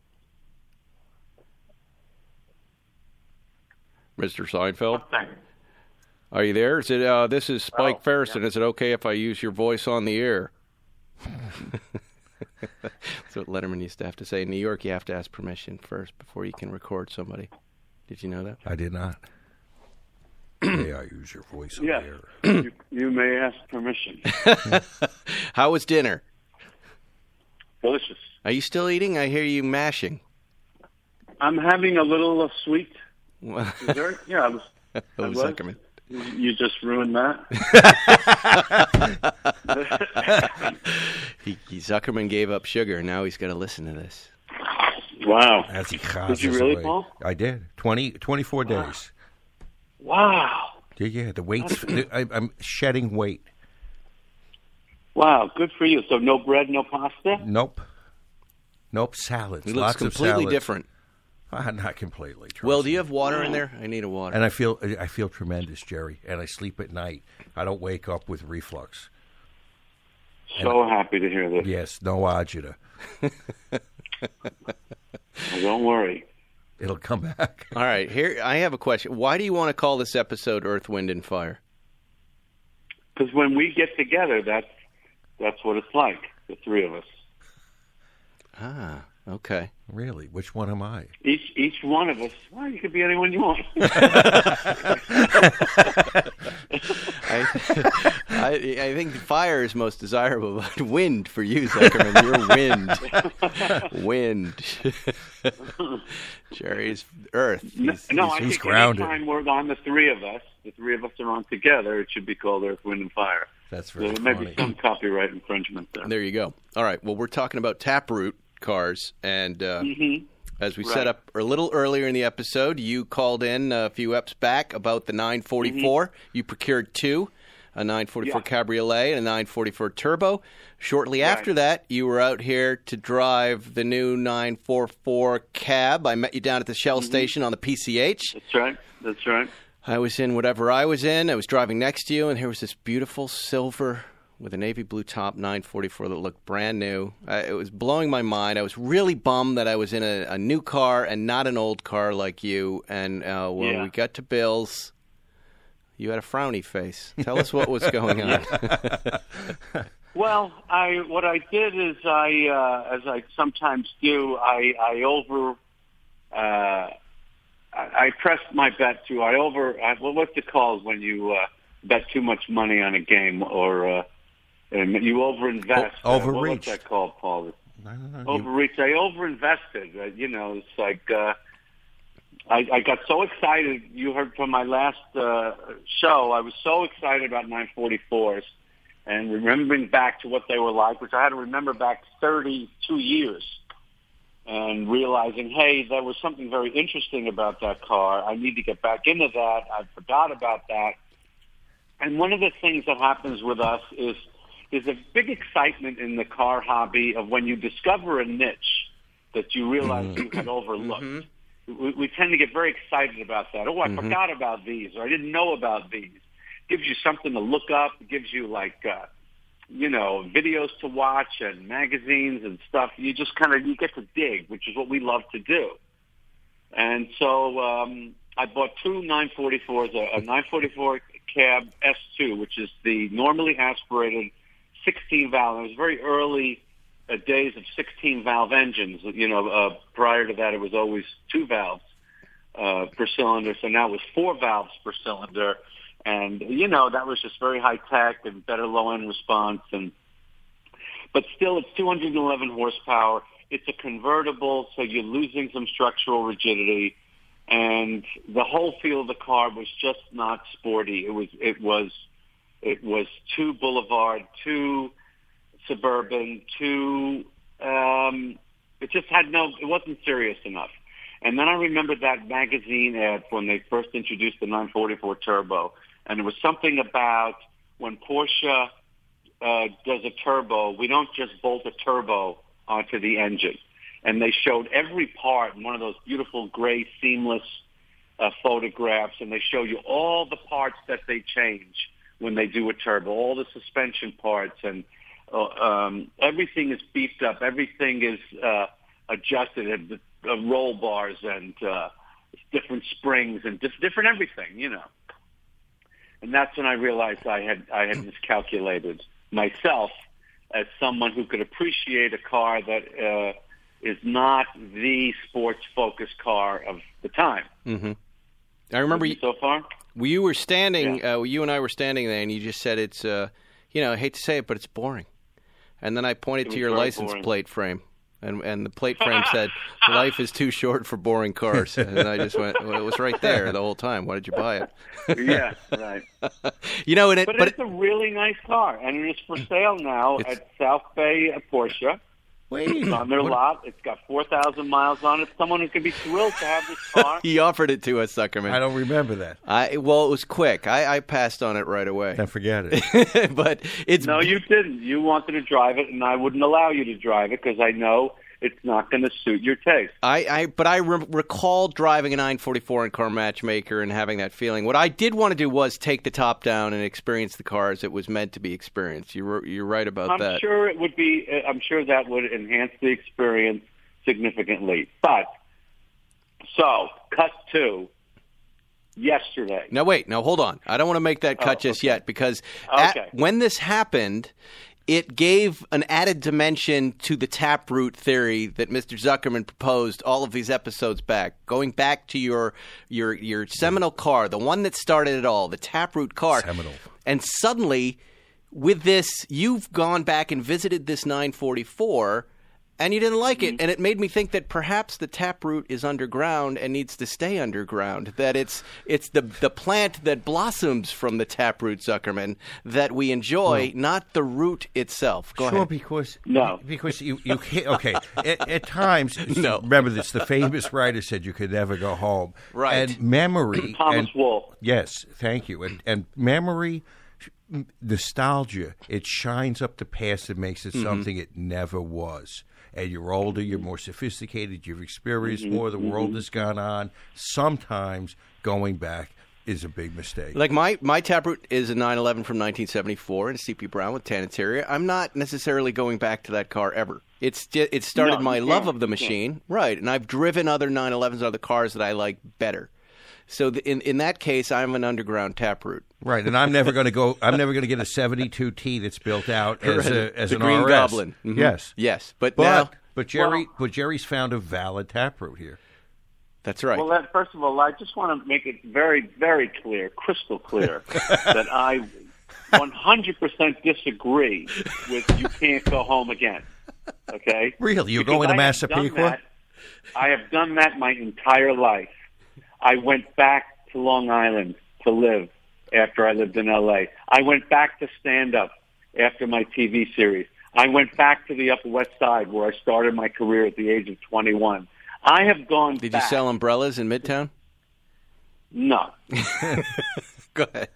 Mr. Seinfeld? Are you there? Is it uh this is Spike Oh, Feresten. Is it okay if I use your voice on the air? (laughs) That's what Letterman used to have to say. In New York you have to ask permission first before you can record somebody. Did you know that? I did not. (clears throat) May I use your voice on Yeah. the air? (clears throat) you, you may ask permission. (laughs) How was dinner? Delicious. Are you still eating? I hear you mashing. I'm having a little uh, sweet Well, dessert. (laughs) Yeah, I was. I was. Zuckerman. You you just ruined that. (laughs) He, he, Zuckerman gave up sugar. Now he's got to listen to this. wow. As he Did you really, away. Paul? I did. 20, 24 days. Wow. Yeah, yeah. The weight's. I, I'm shedding weight. Wow. Good for you. So no bread, no pasta. Nope. Nope. Salads. He looks Lots completely of salads. different. (laughs) Ah, not completely. trust Well, do you have water in there? I need a water. And I feel I feel tremendous, Jerry. And I sleep at night. I don't wake up with reflux. So happy to hear this. Yes, no agita. (laughs) Well, don't worry. it'll come back. All right, here I have a question. Why do you want to call this episode Earth, Wind, and Fire? Because when we get together, that's that's what it's like. The three of us. Ah, okay. Really? Which one am I? Each each one of us. Well, you could be anyone you want. (laughs) I, I, I think fire is most desirable, but wind for you, Zuckerman. You're wind. wind. Jerry's earth. No, He's- no he's- I he's think grounded. anytime we're on the three of us, the three of us are on together, it should be called Earth, Wind, and Fire. That's So very there may funny. be some copyright infringement there. There you go. All right. Well, we're talking about Taproot cars, and uh, Mhm. as we Right. set up a little earlier in the episode, you called in a few eps back about the 944. You procured two, a 944 Yeah. Cabriolet and a 944 Turbo. Shortly after that, you were out here to drive the new 944 cab. I met you down at the Shell station on the PCH. That's right. That's right. I was in whatever I was in. I was driving next to you, and here was this beautiful silver with a navy blue top 944 that looked brand new. Uh, it was blowing my mind. I was really bummed that I was in a, a new car and not an old car like you. And uh, when Yeah. we got to Bill's, you had a frowny face. Tell us what was going (laughs) on. Well, I what I did is I, uh, as I sometimes do, I, I over, uh, I, I pressed my bet too. I over, I, well, what's it called when you uh, bet too much money on a game or uh, and you overinvest? O- Uh, what- overreached. what's that called, Paul? Don't know. You- overreach. I overinvested. Uh, you know, it's like uh, I, I got so excited. You heard from my last uh, show. I was so excited about 944s and remembering back to what they were like, which I had to remember back 32 years, and realizing, hey, there was something very interesting about that car. I need to get back into that. I forgot about that. And one of the things that happens with us is is a big excitement in the car hobby of when you discover a niche that you realize you had overlooked. We, we tend to get very excited about that. Oh, I forgot about these, or I didn't know about these. Gives you something to look up. Gives you like, uh, you know, videos to watch and magazines and stuff. You just kind of you get to dig, which is what we love to do. And so um, I bought two 944s, a, a 944 cab S2, which is the normally aspirated 16 valve. It was very early uh, days of 16 valve engines. You know, uh, prior to that, it was always two valves uh, per cylinder. So now it was four valves per cylinder. And, you know, that was just very high tech and better low end response. And, but still it's 211 horsepower. It's a convertible, so you're losing some structural rigidity. And the whole feel of the car was just not sporty. It was, it was, it was too boulevard, too suburban, too, um, it just had no, it wasn't serious enough. And then I remembered that magazine ad when they first introduced the 944 Turbo, and it was something about when Porsche uh, does a turbo, we don't just bolt a turbo onto the engine. And they showed every part in one of those beautiful gray seamless uh, photographs, and they show you all the parts that they change when they do a turbo, all the suspension parts, and uh, um, everything is beefed up. Everything is uh, adjusted, and the uh, roll bars and uh, different springs and just different everything, you know. And that's when I realized I had I had miscalculated myself as someone who could appreciate a car that uh, is not the sports focused car of the time. hmm I remember you, so far. You were standing. Uh, you and I were standing there, and you just said it's. Uh, you know, I hate to say it, but it's boring. And then I pointed It to your license boring. plate frame, and and the plate frame (laughs) said, "Life is too short for boring cars." And I just went, well, "It was right (laughs) there the whole time. Why did you buy it?" yeah, right. (laughs) you know, and it, But, but it's a really nice car, and it is for sale now at South Bay Porsche. Wait, It's on their what- lot. It's got 4,000 miles on it. Someone who could be thrilled to have this car. (laughs) he offered it to us, Zuckerman. I don't remember that. I well, it was quick. I, I passed on it right away. I forget it. (laughs) but it's No, you didn't. You wanted to drive it, and I wouldn't allow you to drive it because I know it's not going to suit your taste. I, I but I re- recall driving a 944 in Car Matchmaker and having that feeling. What I did want to do was take the top down and experience the car as it was meant to be experienced. You're you're right about I'm that. sure it would be. uh, I'm sure that would enhance the experience significantly. But So, cut to yesterday. Now wait, now hold on. I don't want to make that cut Oh, just okay. yet because at- when this happened, it gave an added dimension to the taproot theory that Mr. Zuckerman proposed all of these episodes back, going back to your your your seminal car, the one that started it all, the taproot car. Seminal. And suddenly, with this, you've gone back and visited this 944. And you didn't like it, and it made me think that perhaps the taproot is underground and needs to stay underground. That it's it's the the plant that blossoms from the taproot, Zuckerman, that we enjoy, not the root itself. Go sure, ahead. because No. because you you can't. Okay, at, at times, (laughs) No. Remember this: the famous writer said you could never go home. Right. And memory. (clears throat) Thomas and, Wolfe. Yes, thank you. And and memory, nostalgia. It shines up the past and makes Mm-hmm. it something it never was. And you're older, you're more sophisticated, you've experienced Mm-hmm. more. The world has gone on. Sometimes going back is a big mistake. Like my my taproot is a 911 from 1974 and CP Brown with tan interior. I'm not necessarily going back to that car ever. It's ju- it started No, my love of the machine, right? And I've driven other 911s, other cars that I like better. So the, in in that case, I'm an underground taproot. Right, and I'm never going to go. (laughs) I'm never going to get a 72 T that's built out as a as The an Green RS. Goblin. Mhm. Yes, Yes, but, but now but Jerry but Jerry's found a valid taproot here. that's right. Well, that, first of all, I just want to make it very, very clear, crystal clear, (laughs) that I 100% disagree with you can't go home again. Okay? Really, you're Because going to I Massapequa? I have done that my entire life. I went back to Long Island to live after I lived in L.A. I went back to stand up after my TV series. I went back to the Upper West Side where I started my career at the age of 21. I have gone Did you sell umbrellas in Midtown? No. (laughs) (laughs) Go ahead.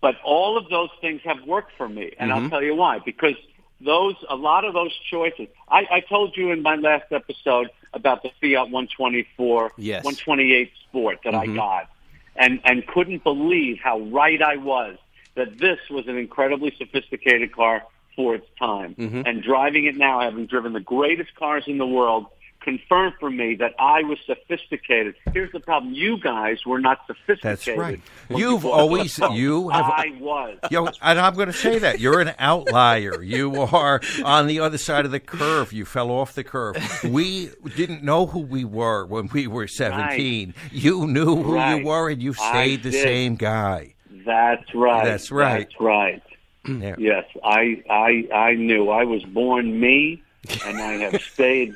But all of those things have worked for me, and Mm-hmm. I'll tell you why. Because those, a lot of those choices. I, I told you in my last episode about the Fiat 124, Yes. 128 Sport that Mhm. I got, and and couldn't believe how right I was that this was an incredibly sophisticated car for its time. Mhm. And driving it now, having driven the greatest cars in the world, confirmed for me that I was sophisticated. Here's the problem: you guys were not sophisticated. That's right. when You've you always- (laughs) you have- I was. Yo, and I'm going to say that you're an outlier. You are on the other side of the curve. You fell off the curve. We didn't know who we were when we were 17. You knew who Right. you were, and you I stayed the did. same guy. That's right. That's right. That's right. Yeah. Yes, I, I, I knew I was born me, and I have stayed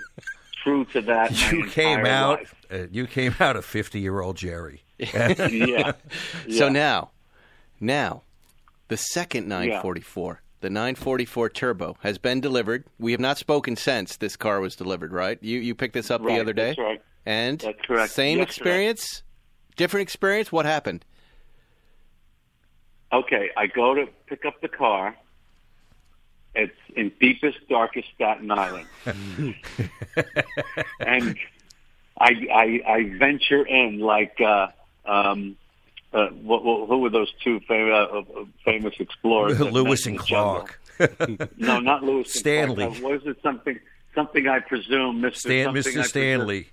true to that. (laughs) You came out. Uh, you came out a 50 year old Jerry. (laughs) (laughs) Yeah. So now, now, the second 944, the 944 Turbo, has been delivered. We have not spoken since this car was delivered, right? You you picked this up the other day, that's right. and That's correct. Same Yesterday. experience, different experience. What happened? Okay, I go to pick up the car. It's in deepest, darkest Staten Island, (laughs) and I, I I venture in like uh, um, uh, what, what, who were those two famous, uh, uh, famous explorers? Lewis and? Clark. No, not Lewis. and Stanley. Clark. Uh, was it something? Something I presume, Mister. Stan, Mr. presume. Stanley.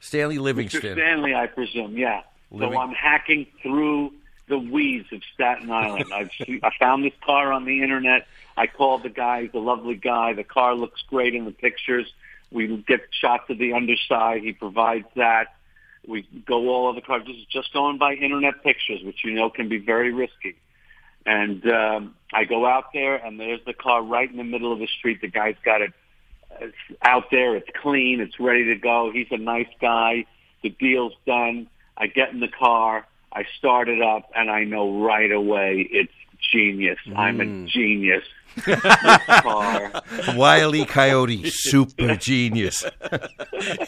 Stanley Mr. Livingstone. Stanley, I presume. Yeah. Living- So I'm hacking through the weeds of Staten Island. I've I found this car on the internet. I called the guy. He's a lovely guy. The car looks great in the pictures. We get shots of the underside. He provides that. We go all over the car. This is just going by internet pictures, which you know can be very risky. And um, I go out there, and there's the car right in the middle of the street. The guy's got it it's out there. It's clean. It's ready to go. He's a nice guy. The deal's done. I get in the car. I start it up, and I know right away it's genius. I'm a genius. (laughs) this car. Wiley Coyote, super genius. (laughs)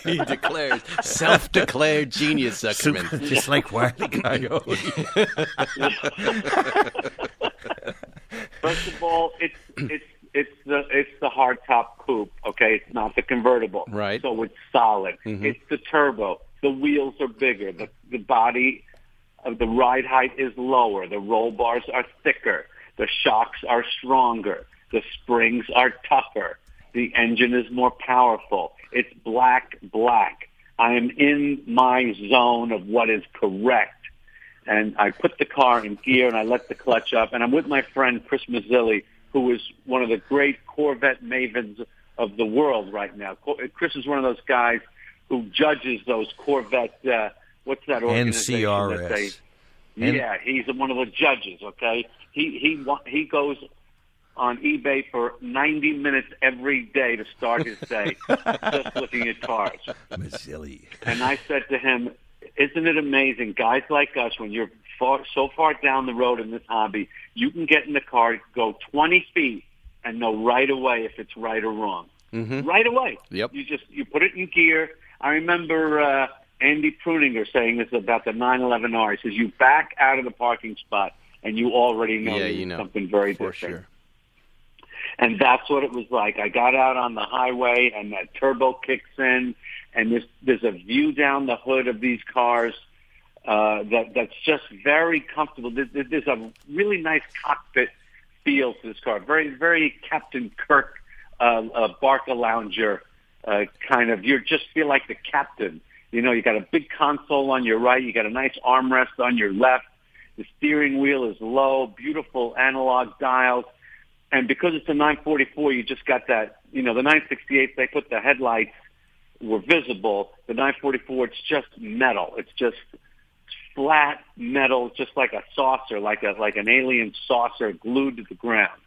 He declares self-declared genius, Zuckerman. Just like Wiley Coyote. (laughs) First of all, it's it's it's the it's the hardtop coupe. Okay, it's not the convertible. Right. So it's solid. Mhm. It's the turbo. The wheels are bigger. The the body of the ride height is lower. The roll bars are thicker. The shocks are stronger. The springs are tougher. The engine is more powerful. It's black, black. I am in my zone of what is correct. And I put the car in gear and I let the clutch up. And I'm with my friend Chris Mazzilli, who is one of the great Corvette mavens of the world right now. Chris is one of those guys who judges those Corvette. Uh, what's that organization? NCRS. That they, yeah, he's one of the judges. Okay, he he he goes on eBay for 90 minutes every day to start his day, (laughs) just looking at cars. Mazzilli. And I said to him, "Isn't it amazing, guys like us, when you're far, so far down the road in this hobby, you can get in the car, go 20 feet, and know right away if it's right or wrong. Mhm. Right away. Yep. You just you put it in gear. I remember uh, Andy Preuninger saying this about the 911R. He says you back out of the parking spot and you already know Yeah, you know, something very for different. sure. And that's what it was like. I got out on the highway and that turbo kicks in and there's, there's a view down the hood of these cars uh, that, that's just very comfortable. There- there- There's a really nice cockpit feel to this car. Very, very Captain Kirk, uh, uh, Barca Lounger, uh, kind of. You just feel like the captain. You know, you got a big console on your right. You got a nice armrest on your left. The steering wheel is low, beautiful analog dials. And because it's a 944, you just got that, you know, the 968, they put the headlights were visible. The 944, it's just metal. It's just flat metal, just like a saucer, like a, like an alien saucer glued to the ground.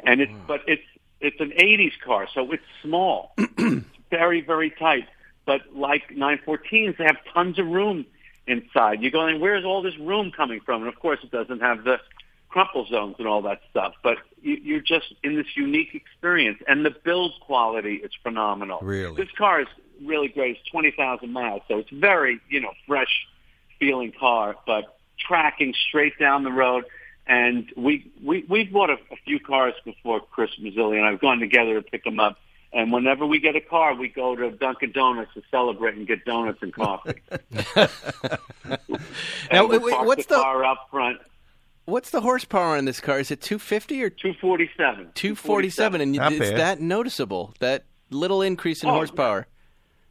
And it's, mm. but it's, it's an 80s car, so it's small. (clears throat) it's very, very tight. But like 914s, they have tons of room inside. You're going, where's all this room coming from? And of course, it doesn't have the crumple zones and all that stuff. But you, you're just in this unique experience, and the build quality is phenomenal. Really? this car is really great. It's 20,000 miles, so it's very you know fresh feeling car, but tracking straight down the road. And we we we've bought a, a few cars before Chris Mazzilli and I've gone together to pick them up. And whenever we get a car, we go to Dunkin' Donuts to celebrate and get donuts and coffee. (laughs) Now, and wait, we'll wait, park what's the the- car up front? What's the horsepower on this car? Is it 250 or 247. 247? And Not it's bad. that noticeable, that little increase in Oh, horsepower.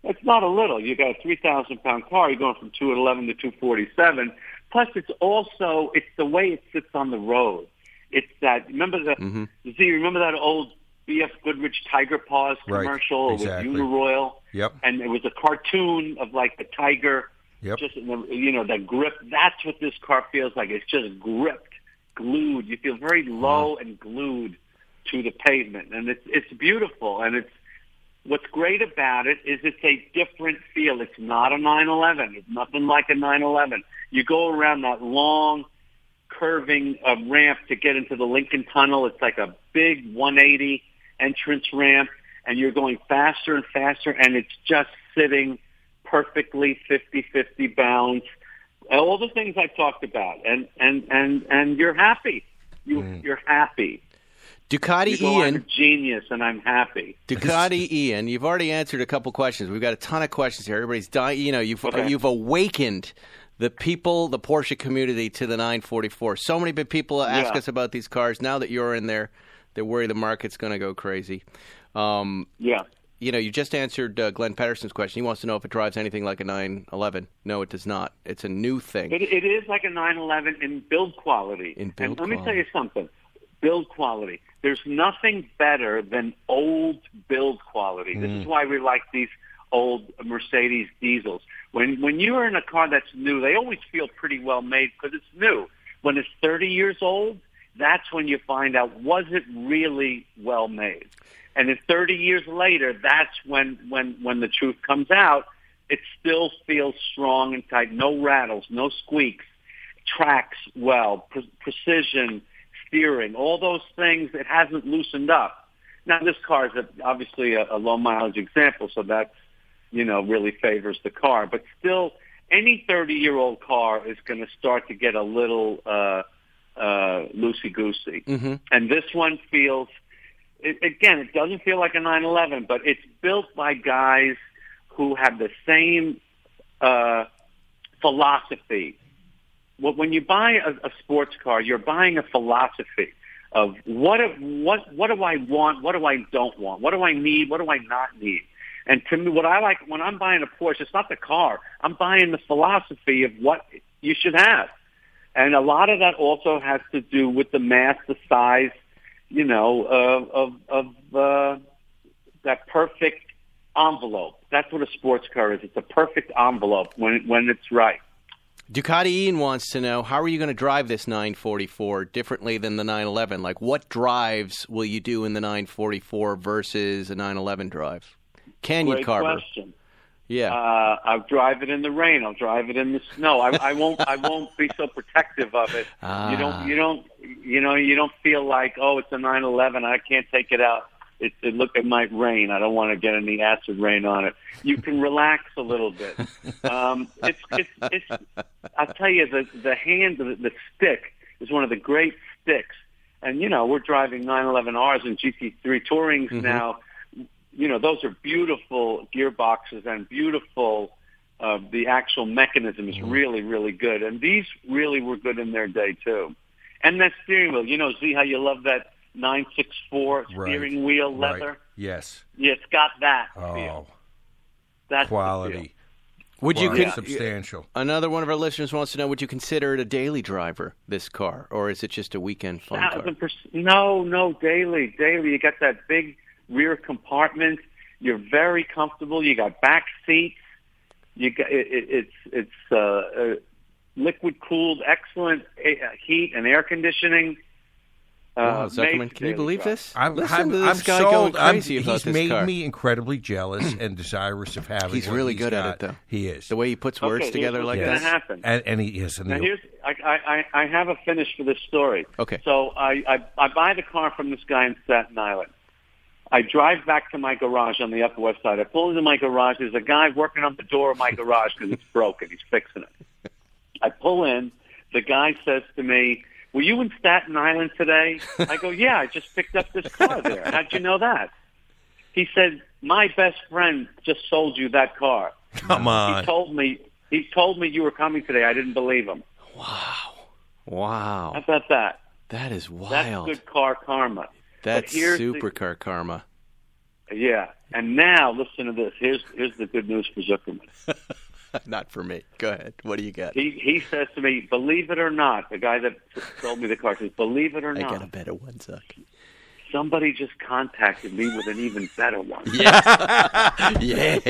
It's not a little. You got a three thousand pound car. You're going from two eleven to two forty seven. Plus, it's also it's the way it sits on the road. It's that remember the Mm-hmm. Z. Remember that old B.F. Goodrich Tiger Paws Right, commercial exactly. with Uniroyal? Yep. And it was a cartoon of like the tiger. Yep. Just in the, you know that grip. That's what this car feels like. It's just gripped, glued. You feel very low and glued to the pavement, and it's it's beautiful. And it's what's great about it is it's a different feel. It's not a 911. It's nothing like a 911. You go around that long, curving uh, ramp to get into the Lincoln Tunnel. It's like a big 180 entrance ramp, and you're going faster and faster, and it's just sitting perfectly 50-50 bounds. All the things I've talked about, and and and and you're happy. You mm. you're happy. Ducati You go, a Ian, genius, and I'm happy. Ducati (laughs) Ian, you've already answered a couple questions. We've got a ton of questions here. Everybody's dying. You know, you've Okay. you've awakened the people, the Porsche community to the 944. So many people ask Yeah. us about these cars. Now that you're in there, they worry the market's going to go crazy. Um, Yeah. you know, you just answered uh, Glenn Pedersen's question. He wants to know if it drives anything like a 911. No, it does not. It's a new thing. It, it is like a 911 in build quality. In build and let me tell you something. Build quality. There's nothing better than old build quality. This is why we like these old Mercedes diesels. When when you're in a car that's new, they always feel pretty well made because it's new. When it's 30 years old, that's when you find out was it really well made. And then 30 years later, that's when when when the truth comes out. It still feels strong and tight. No rattles, no squeaks. Tracks well, pre- precision, steering, all those things. It hasn't loosened up. Now this car is a, obviously a, a low mileage example, so that's you know really favors the car. But still, any 30 year old car is going to start to get a little uh, uh, loosey goosey. hmm And this one feels, it, again, it doesn't feel like a 911, but it's built by guys who have the same uh, philosophy. Well, when you buy a, a sports car, you're buying a philosophy of what what what do I want, what do I don't want, what do I need, what do I not need. And to me, what I like when I'm buying a Porsche, it's not the car. I'm buying the philosophy of what you should have. And a lot of that also has to do with the mass, the size, you know, of of, of uh, that perfect envelope. That's what a sports car is. It's a perfect envelope when when it's right. Ducati Ian wants to know how are you going to drive this 944 differently than the 911? Like, what drives will you do in the 944 versus a 911 drive? Can you Great Carver? question. Yeah. Uh, I'll drive it in the rain. I'll drive it in the snow. I, I won't. I won't be so protective of it. Ah. You don't. You don't. You know. You don't feel like, oh, it's a 911. I can't take it out. It, it look it might rain. I don't want to get any acid rain on it. You can relax a little bit. Um, it's, it's, it's. I'll tell you, the the hand, the, the stick is one of the great sticks. And you know, we're driving 911Rs and GT3 Tourings now. You know, those are beautiful gearboxes and beautiful. Uh, the actual mechanism is really, really good, and these really were good in their day too. And that steering wheel, you know, see how you love that 964 Right. steering wheel Right. leather? Yes. Yeah, it's got that Oh, feel. That's the quality. would you Quality. con- substantial? Another one of our listeners wants to know: Would you consider it a daily driver, this car, or is it just a weekend fun car? Thousand. No, no, daily, daily. You got that big rear compartment. You're very comfortable. You got back seats. You got it, it, it's it's uh, uh, liquid cooled, excellent uh, heat and air conditioning. Wow, Uh, Zuckerman, can you believe drive. this? I'm, Listen I'm, to this I'm guy sold. going I'm- about he's this made car. me incredibly jealous and desirous of having. He's what really he's good at it, though. He is. The way he puts words Okay, together like gonna that. happen. and, and he is. And Now here's I, I, I I have a finish for this story. Okay. So I, I I buy the car from this guy in Staten Island. I drive back to my garage on the Upper West Side. I pull into my garage. There's a guy working on the door of my garage because it's broken. He's fixing it. I pull in. The guy says to me, "Were you in Staten Island today?" I go, "Yeah, I just picked up this car there." How'd you know that? He said, "My best friend just sold you that car." come on. He told me he told me you were coming today. I didn't believe him. Wow. Wow, about that? that is wild. That's good car karma. That's But here's the- supercar karma. Yeah. And now listen to this. Here's here's the good news for Zuckerman. (laughs) Not for me. Go ahead. What do you got? He he says to me, believe it or not, the guy that sold me the car says, believe it or not." I got a better one, Zuck. somebody just contacted me with an even better one. (laughs) Yeah. (laughs)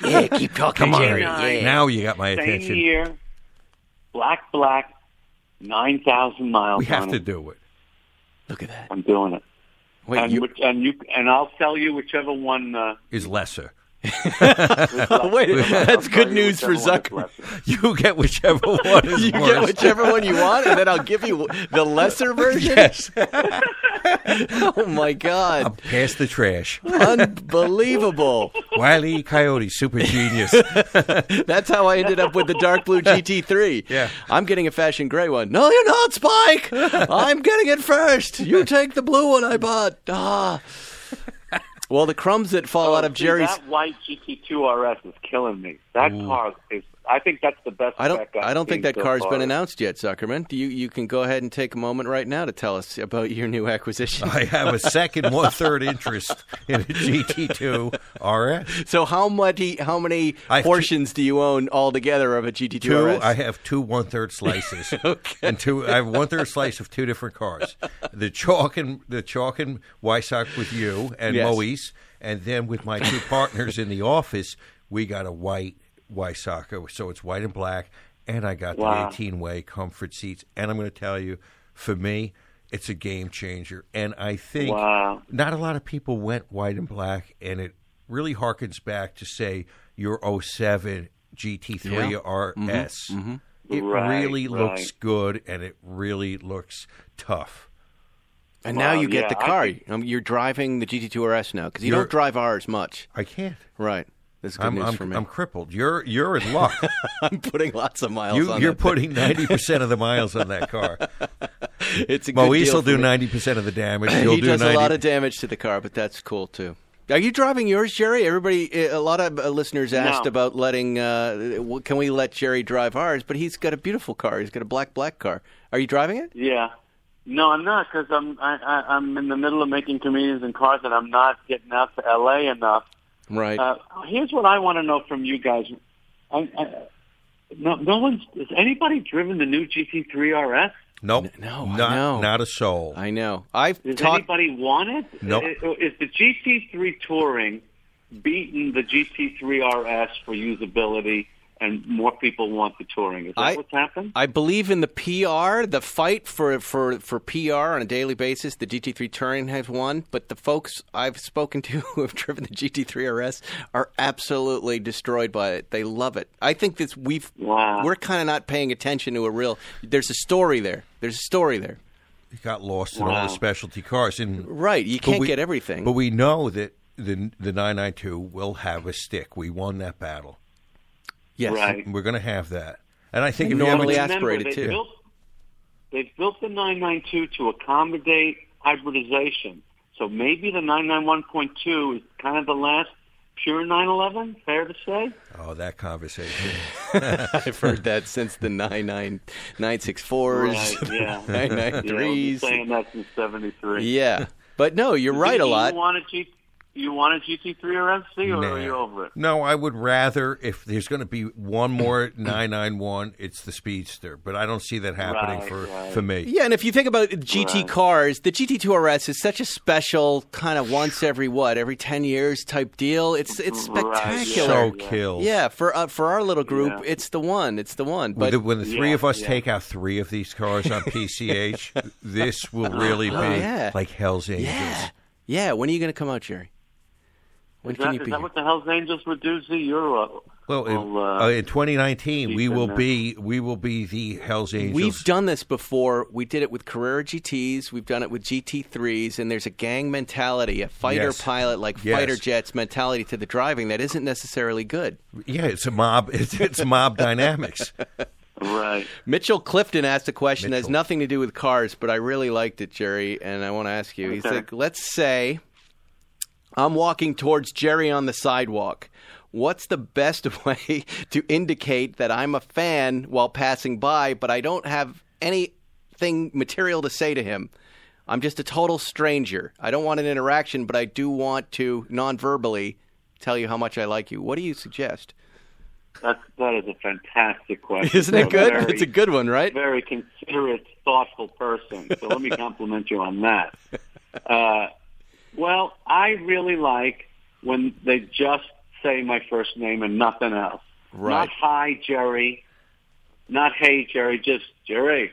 yeah, keep talking, Come on. Jerry. Jerry. Yeah. Now you got my Same attention. year, black black, nine thousand miles. We have to it. do it. Look at that. I'm doing it. Wait, and, you, which, and you and I'll tell you whichever one. Uh, Is lesser. Wait, that's good news for whichever Zucker. (laughs) You get whichever one is (laughs) You worse. get whichever one you want, and then I'll give you the lesser (laughs) version. Yes. Oh my God! Pass the trash. Unbelievable. Wile E. Coyote, super genius. That's how I ended up with the dark blue GT3. Yeah. I'm getting a fashion gray one. No, you're not, Spike. I'm getting it first. You take the blue one I bought. Ah. Well, the crumbs that fall oh, out of Oh, See, Jerry's. That white GT2 RS is killing me. That car is. I think that's the best. I don't. spec I've don't think that so car's far. been announced yet, Zuckerman. Do you? You can go ahead and take a moment right now to tell us about your new acquisition. I have a second one (laughs) third interest in a GT2 RS. so how many? How many I have two- portions do you own altogether of a GT2 Two, RS? I have two one third slices, (laughs) and two. I have one third slice of two different cars. The chalk and the chalk and Weissach with you and Yes. Moise, and then with my two partners in the office, we got a white Weissach, so it's white and black, and I got Wow. the eighteen way comfort seats. And I'm going to tell you, for me, it's a game changer, and I think Wow. not a lot of people went white and black, and it really harkens back to say your 07 GT3 Yeah. RS. It Right, really looks good, and it really looks tough. and now you get yeah, the I car. think- Um, You're driving the GT2 RS now because you You're- don't drive ours much. I can't. Right. That's good I'm, news I'm, for me. I'm crippled. You're you're in luck. (laughs) I'm putting lots of miles you, on you're that putting ninety percent of the miles on that car. (laughs) It's a good Moise deal will do ninety percent of the damage. (laughs) You'll he do does 90 a lot of damage to the car, but that's cool too. Are you driving yours, Jerry? Everybody, a lot of uh, listeners asked No. about letting. Uh, can we let Jerry drive ours? But he's got a beautiful car. He's got a black black car. Are you driving it? Yeah. No, I'm not because I'm I, I, I'm in the middle of making comedians in cars, and I'm not getting out to L.A. enough. Right. Uh, here's what I want to know from you guys. I, I, no, no one's. Has anybody driven the new GT3 RS? Nope. no, I not, know. not a soul. I know. I've Does talked. anybody want it? Nope. I- Is the GT3 Touring beaten the GT3 RS for usability, and more people want the Touring? Is that I- what's happened? I believe in the PR, the fight for, for, for PR on a daily basis. The GT3 Touring has won, but the folks I've spoken to (laughs) who have driven the GT3 RS are absolutely destroyed by it. They love it. I think this we've Wow. we're kind of not paying attention to a real. There's a story there. There's a story there. It got lost in all the specialty cars. And Right. You can't we- get everything. But we know that the the 992 will have a stick. We won that battle. Yes. Right. We're going to have that. And I think And if you have a- normally aspirated, they too. Built, they've built the 992 to accommodate hybridization. So maybe the 991.2 is kind of the last pure 911. Fair to say? oh that conversation. (laughs) I've heard that since the 99964s, Right, yeah. 993s. Yeah, I've been saying that since '73. Yeah. But no, you're right a lot. You want a G? You want a GT3 or MC, or Nah. are you over it? No, I would rather if there's going to be one more (clears throat) 991, it's the Speedster. But I don't see that happening Right, for right. for me. Yeah, and if you think about GT Right. cars, the GT2 RS is such a special kind of once every what every ten years type deal. It's it's Right, spectacular. So Yeah. killed. Yeah, for uh, for our little group, Yeah. it's the one. It's the one. When But the, when the three Yeah, of us yeah. take out three of these cars on PCH, (laughs) this will really be Oh, yeah. like Hell's Angels. yeah, yeah. When are you going to come out, Jerry? When Is can that, you is be that here? what the Hell's Angels would do? Z? You're uh, Well, in, uh, uh, in 2019, we will there. be we will be the Hell's Angels. We've done this before. We did it with Carrera GTs. We've done it with GT3s, and there's a gang mentality, a fighter Yes. pilot like Yes. fighter jets mentality to the driving that isn't necessarily good. yeah, it's a mob. (laughs) It's, it's mob dynamics. right. Mitchell Clifton asked a question that has nothing to do with cars, but I really liked it, Jerry, and I want to ask you. He's Okay. like, let's say I'm walking towards Jerry on the sidewalk. What's the best (laughs) way to indicate that I'm a fan while passing by, but I don't have anything material to say to him? I'm just a total stranger. I don't want an interaction, but I do want to non-verbally tell you how much I like you. What do you suggest? That's that is a fantastic question. Isn't it good? very- It's a good one, right? very considerate, thoughtful person. So let me (laughs) compliment you on that. Uh, well, I really like when they just say my first name and nothing else. Right. Not hi, Jerry. Not hey, Jerry. Just Jerry.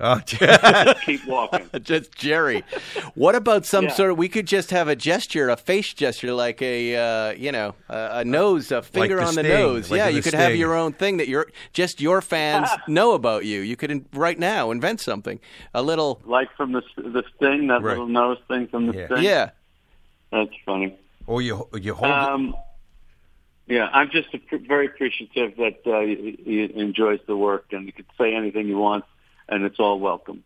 Oh, (laughs) Keep walking. (laughs) just Jerry. What about some Yeah. sort of? We could just have a gesture, a face gesture, like a uh, you know, a, a nose, a finger the on the Sting, nose. like yeah, you could have your own thing that your just your fans (laughs) know about you. You could in, right now invent something. A little, Like from the the sting, that Right. little nose thing from the Yeah. sting. yeah. That's funny. or you you hold. Um, yeah, I'm just very appreciative that uh, he, he enjoys the work, and you can say anything you want, and it's all welcome.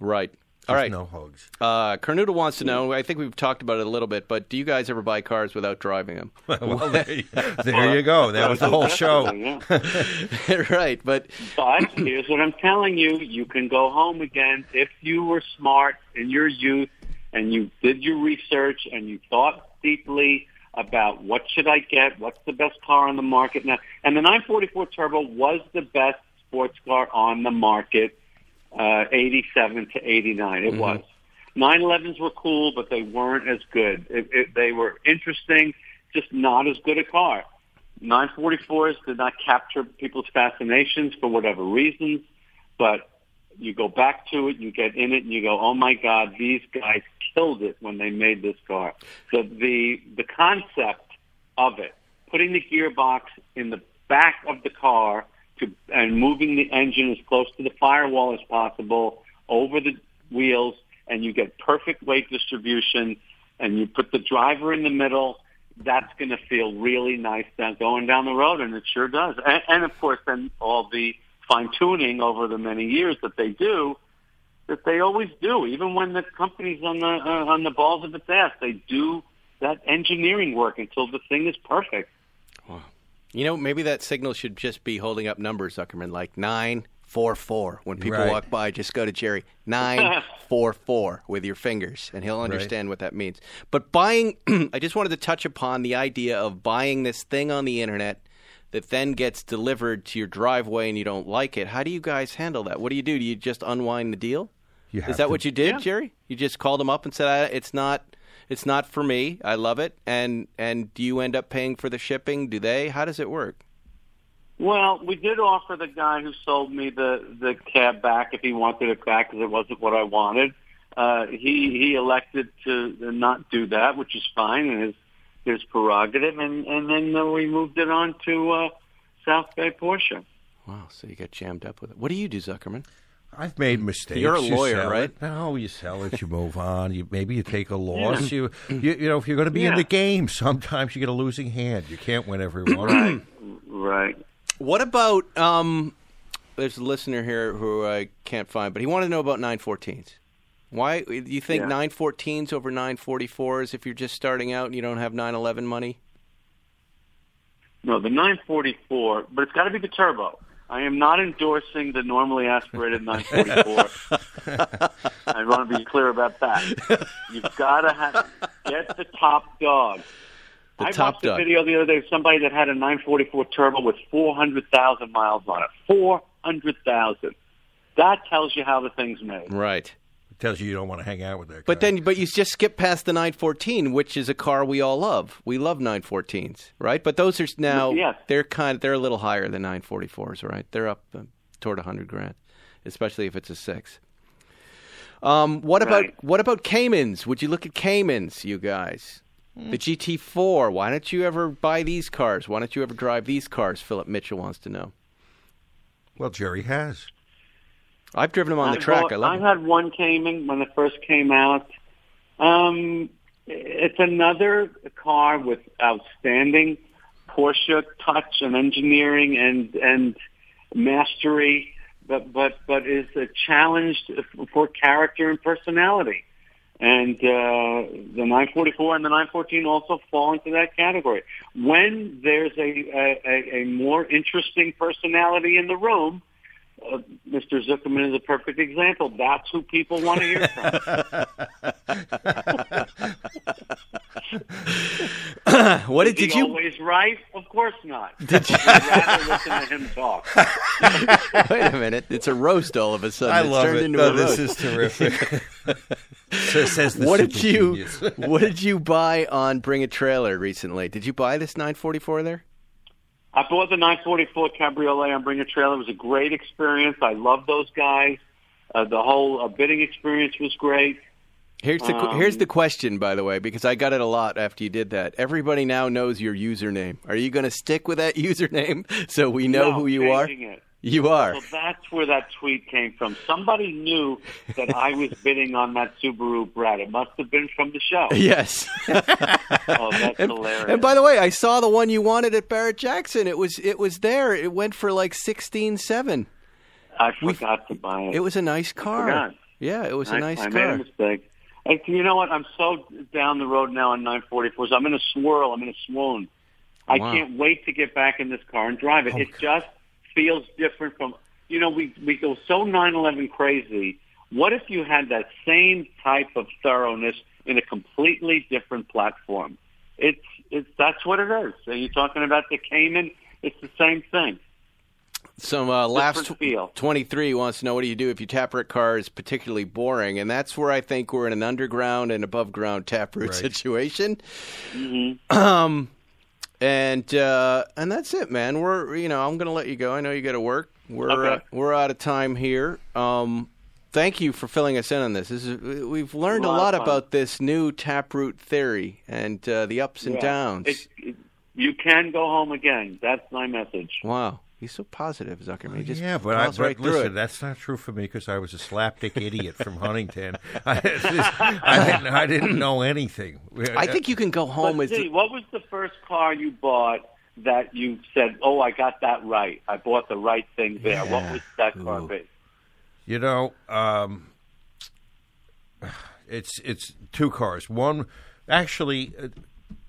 Right. All there's right. no hugs. Uh, Carnuta wants to know. I think we've talked about it a little bit, but do you guys ever buy cars without driving them? (laughs) well, there, you- there you go. That was the whole show. (laughs) (laughs) Right. But But here's what I'm telling you: you can go home again if you were smart in your youth and you did your research and you thought deeply about what should I get, what's the best car on the market now. And the 944 Turbo was the best sports car on the market, uh, 87 to 89. It was. 911s were cool, but they weren't as good. It, it, they were interesting, just not as good a car. 944s did not capture people's fascinations for whatever reasons, but you go back to it, you get in it, and you go, "Oh my God, these guys killed it when they made this car." So the the concept of it, putting the gearbox in the back of the car to and moving the engine as close to the firewall as possible over the wheels, and you get perfect weight distribution, and you put the driver in the middle that's going to feel really nice down, going down the road, and it sure does. And, and of course, then all the fine tuning over the many years that they do, that they always do, even when the company's on the uh, on the balls of its ass, they do that engineering work until the thing is perfect. You know, maybe that signal should just be holding up numbers, Zuckerman, like 9, 944. When people Right. walk by, just go to Jerry 944 (laughs) with your fingers, and he'll understand what that means. But buying, (clears throat) I just wanted to touch upon the idea of buying this thing on the internet that then gets delivered to your driveway and you don't like it. How do you guys handle that? What do you do? Do you just unwind the deal? Is that to- what you did, Yeah. Jerry? You just called them up and said, I, "It's not, it's not for me. I love it." And and do you end up paying for the shipping? Do they? How does it work? Well, we did offer the guy who sold me the the cab back if he wanted it back because it wasn't what I wanted. Uh, he he elected to not do that, which is fine and his his prerogative. And and then uh, we moved it on to uh, South Bay Porsche. Wow, so you got jammed up with it. What do you do, Zuckerman? I've made mistakes. You're a You lawyer, right? it. No, you sell it. You move on. You maybe you take a loss. You, you you know if you're going to be in the game, sometimes you get a losing hand. You can't win every one. (clears throat) Right. What about um? There's a listener here who I can't find, but he wanted to know about 914s. Why do you think Yeah. 914s over 944s if you're just starting out and you don't have 911 money? No, the 944, but it's got to be the turbo. I am not endorsing the normally aspirated 944. (laughs) I want to be clear about that. You've got to have get the top dog. The I watched dog. a video the other day of somebody that had a 944 turbo with 400,000 miles on it. 400,000. That tells you how the thing's made. Right. It tells you you don't want to hang out with that. But then, but you just skip past the 914, which is a car we all love. We love 914s, right? But those are now Yes. they're kind they're a little higher than 944s, right? They're up uh, toward 100 grand, especially if it's a six. Um, what about Right. what about Caymans? Would you look at Caymans, you guys? The GT4. Why don't you ever buy these cars? Why don't you ever drive these cars? Philip Mitchell wants to know. well, Jerry has. I've driven them on the I track. bought- I love I had one Cayman when it first came out. Um, it's another car with outstanding Porsche touch and engineering and and mastery, but but but is a challenge for character and personality. And uh, the 944 and the 914 also fall into that category. When there's a, a, a- a more interesting personality in the room, uh, Mr. Zuckerman is a perfect example. That's who people want to hear from. (laughs) (laughs) what did, Is he did you always right? Of course not. Did you? Rather listen to him talk. (laughs) wait a minute? It's a roast all of a sudden. I It's love turned it. into No, a this roast. is terrific. so says the what did you what did you buy on Bring a Trailer recently? Did you buy this 944 there? I bought the 944 Cabriolet on Bring a Trailer. It was a great experience. I love those guys. Uh, the whole uh, bidding experience was great. Here's the Um, here's the question, by the way, because I got it a lot after you did that. Everybody now knows your username. Are you going to stick with that (laughs) username so we know No, who you are? It. You are. So that's where that tweet came from. Somebody knew that I was (laughs) bidding on that Subaru Brat. It must have been from the show. Yes. (laughs) Oh, that's and, hilarious. and by the way, I saw the one you wanted at Barrett Jackson. It was it was there. It went for like sixteen seven. I forgot to buy it. It was a nice car. Yeah, it was a I, nice I car. I made a mistake. And you know what? I'm so down the road now on 944s. I'm in a swirl. I'm in a swoon. I can't wait to get back in this car and drive it. Oh, it just feels different from, you know, we, we go so 911 crazy. What if you had that same type of thoroughness in a completely different platform? It's, it's, that's what it is. So you're talking about the Cayman. It's the same thing. Some uh, last Different 23 wants to know what do you do if your taproot car is particularly boring, and that's where I think we're in an underground and above ground taproot Right. situation. Mm-hmm. (clears throat) Um, and uh, and that's it, man. We're you know I'm gonna let you go. I know you got to work. We're Okay. uh, we're out of time here. Um, thank you for filling us in on this. This is we've learned a A lot lot of fun. about this new taproot theory and uh, the ups and Yeah. downs. It, it, you can go home again. That's my message. wow, he's so positive, Zuckerman. He just yeah, but, I, plows but right through listen, it. that's not true for me because I was a slapdick idiot from (laughs) Huntington. I, (laughs) I, didn't, I didn't know anything. I think you can go home But as see, what was the first car you bought that you said, "Oh, I got that right. I bought the right thing there." What was that car Ooh. be? You know, um, it's it's two cars. One, actually, uh,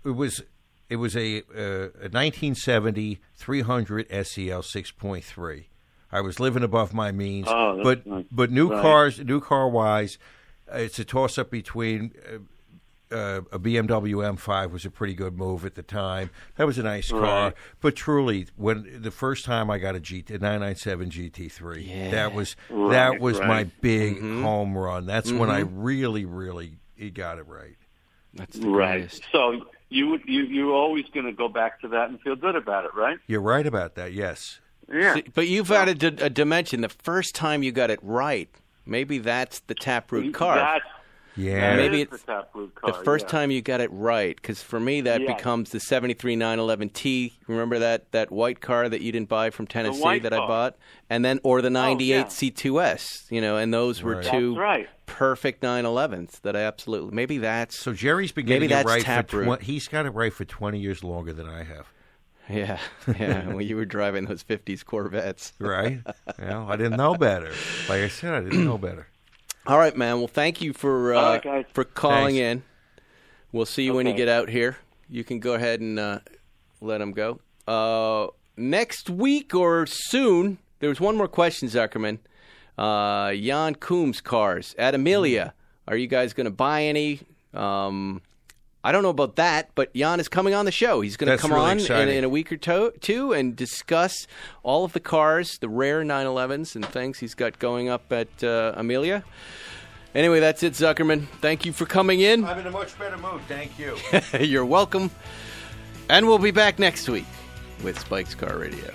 it was it was a, uh, a 1970 300 SEL 6.3. I was living above my means. Oh, that's but nice. but new Right. cars, new car wise, uh, it's a toss up between. Uh, uh, a BMW M5 was a pretty good move at the time. That was a nice car, Right. but truly, when the first time I got a GT, a 997 GT3, Yeah. that was Right, that was my big Mm-hmm. home run. That's when I really, really got it right. That's the Right. greatest. So you would- you you're always going to go back to that and feel good about it, right? You're right about that. Yes. Yeah. See, But you've added a, a dimension. The first time you got it right, maybe that's the taproot car. That's, Yeah. that Maybe is it's the Taproot car. the first yeah. time you got it right, because for me that Yes. becomes the '73 911T. Remember that that white car that you didn't buy from Tennessee that I car. Oh, bought, and then or the '98 yeah. C2S. You know, and those were Right. two That's right. perfect 911s that I absolutely. Maybe that's So Jerry's been Maybe getting it that's right for Taproot. twen- he's got it right for 20 years longer than I have. yeah, yeah. when you were driving those '50s Corvettes. Right? well, I didn't know better. Like I said, I didn't know better. All right, man. Well, thank you for uh, All right, guys. for calling Thanks. in. We'll see you when you get out here. You can go ahead and uh, let him go. Uh, next week or soon, there was one more question, Zuckerman. Uh, Jan Koum's cars at Amelia. Are you guys going to buy any? Um, I don't know about that, but Jan is coming on the show. He's going to come really on in, in a week or to- two and discuss all of the cars, the rare 911s and things he's got going up at uh, Amelia. Anyway, that's it, Zuckerman. Thank you for coming in. I'm in a much better mood. Thank you. (laughs) You're welcome. And we'll be back next week with Spike's Car Radio.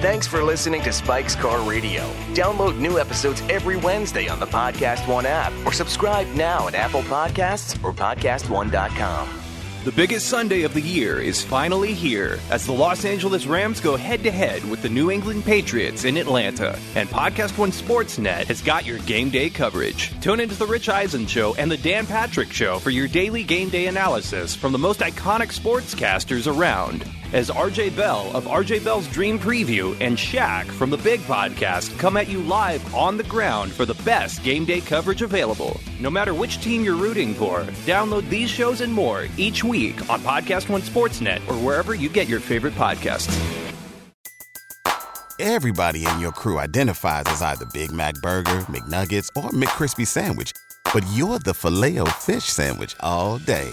Thanks for listening to Spike's Car Radio. Download new episodes every Wednesday on the Podcast One app or subscribe now at Apple Podcasts or PodcastOne.com. The biggest Sunday of the year is finally here as the Los Angeles Rams go head to head with the New England Patriots in Atlanta. And Podcast One Sportsnet has got your game day coverage. Tune into The Rich Eisen Show and The Dan Patrick Show for your daily game day analysis from the most iconic sportscasters around. As RJ Bell of RJ Bell's Dream Preview and Shaq from the Big Podcast come at you live on the ground for the best game day coverage available. No matter which team you're rooting for, download these shows and more each week on Podcast One Sportsnet or wherever you get your favorite podcasts. Everybody in your crew identifies as either Big Mac Burger, McNuggets, or McCrispy Sandwich. But you're the Filet-O-Fish Sandwich all day.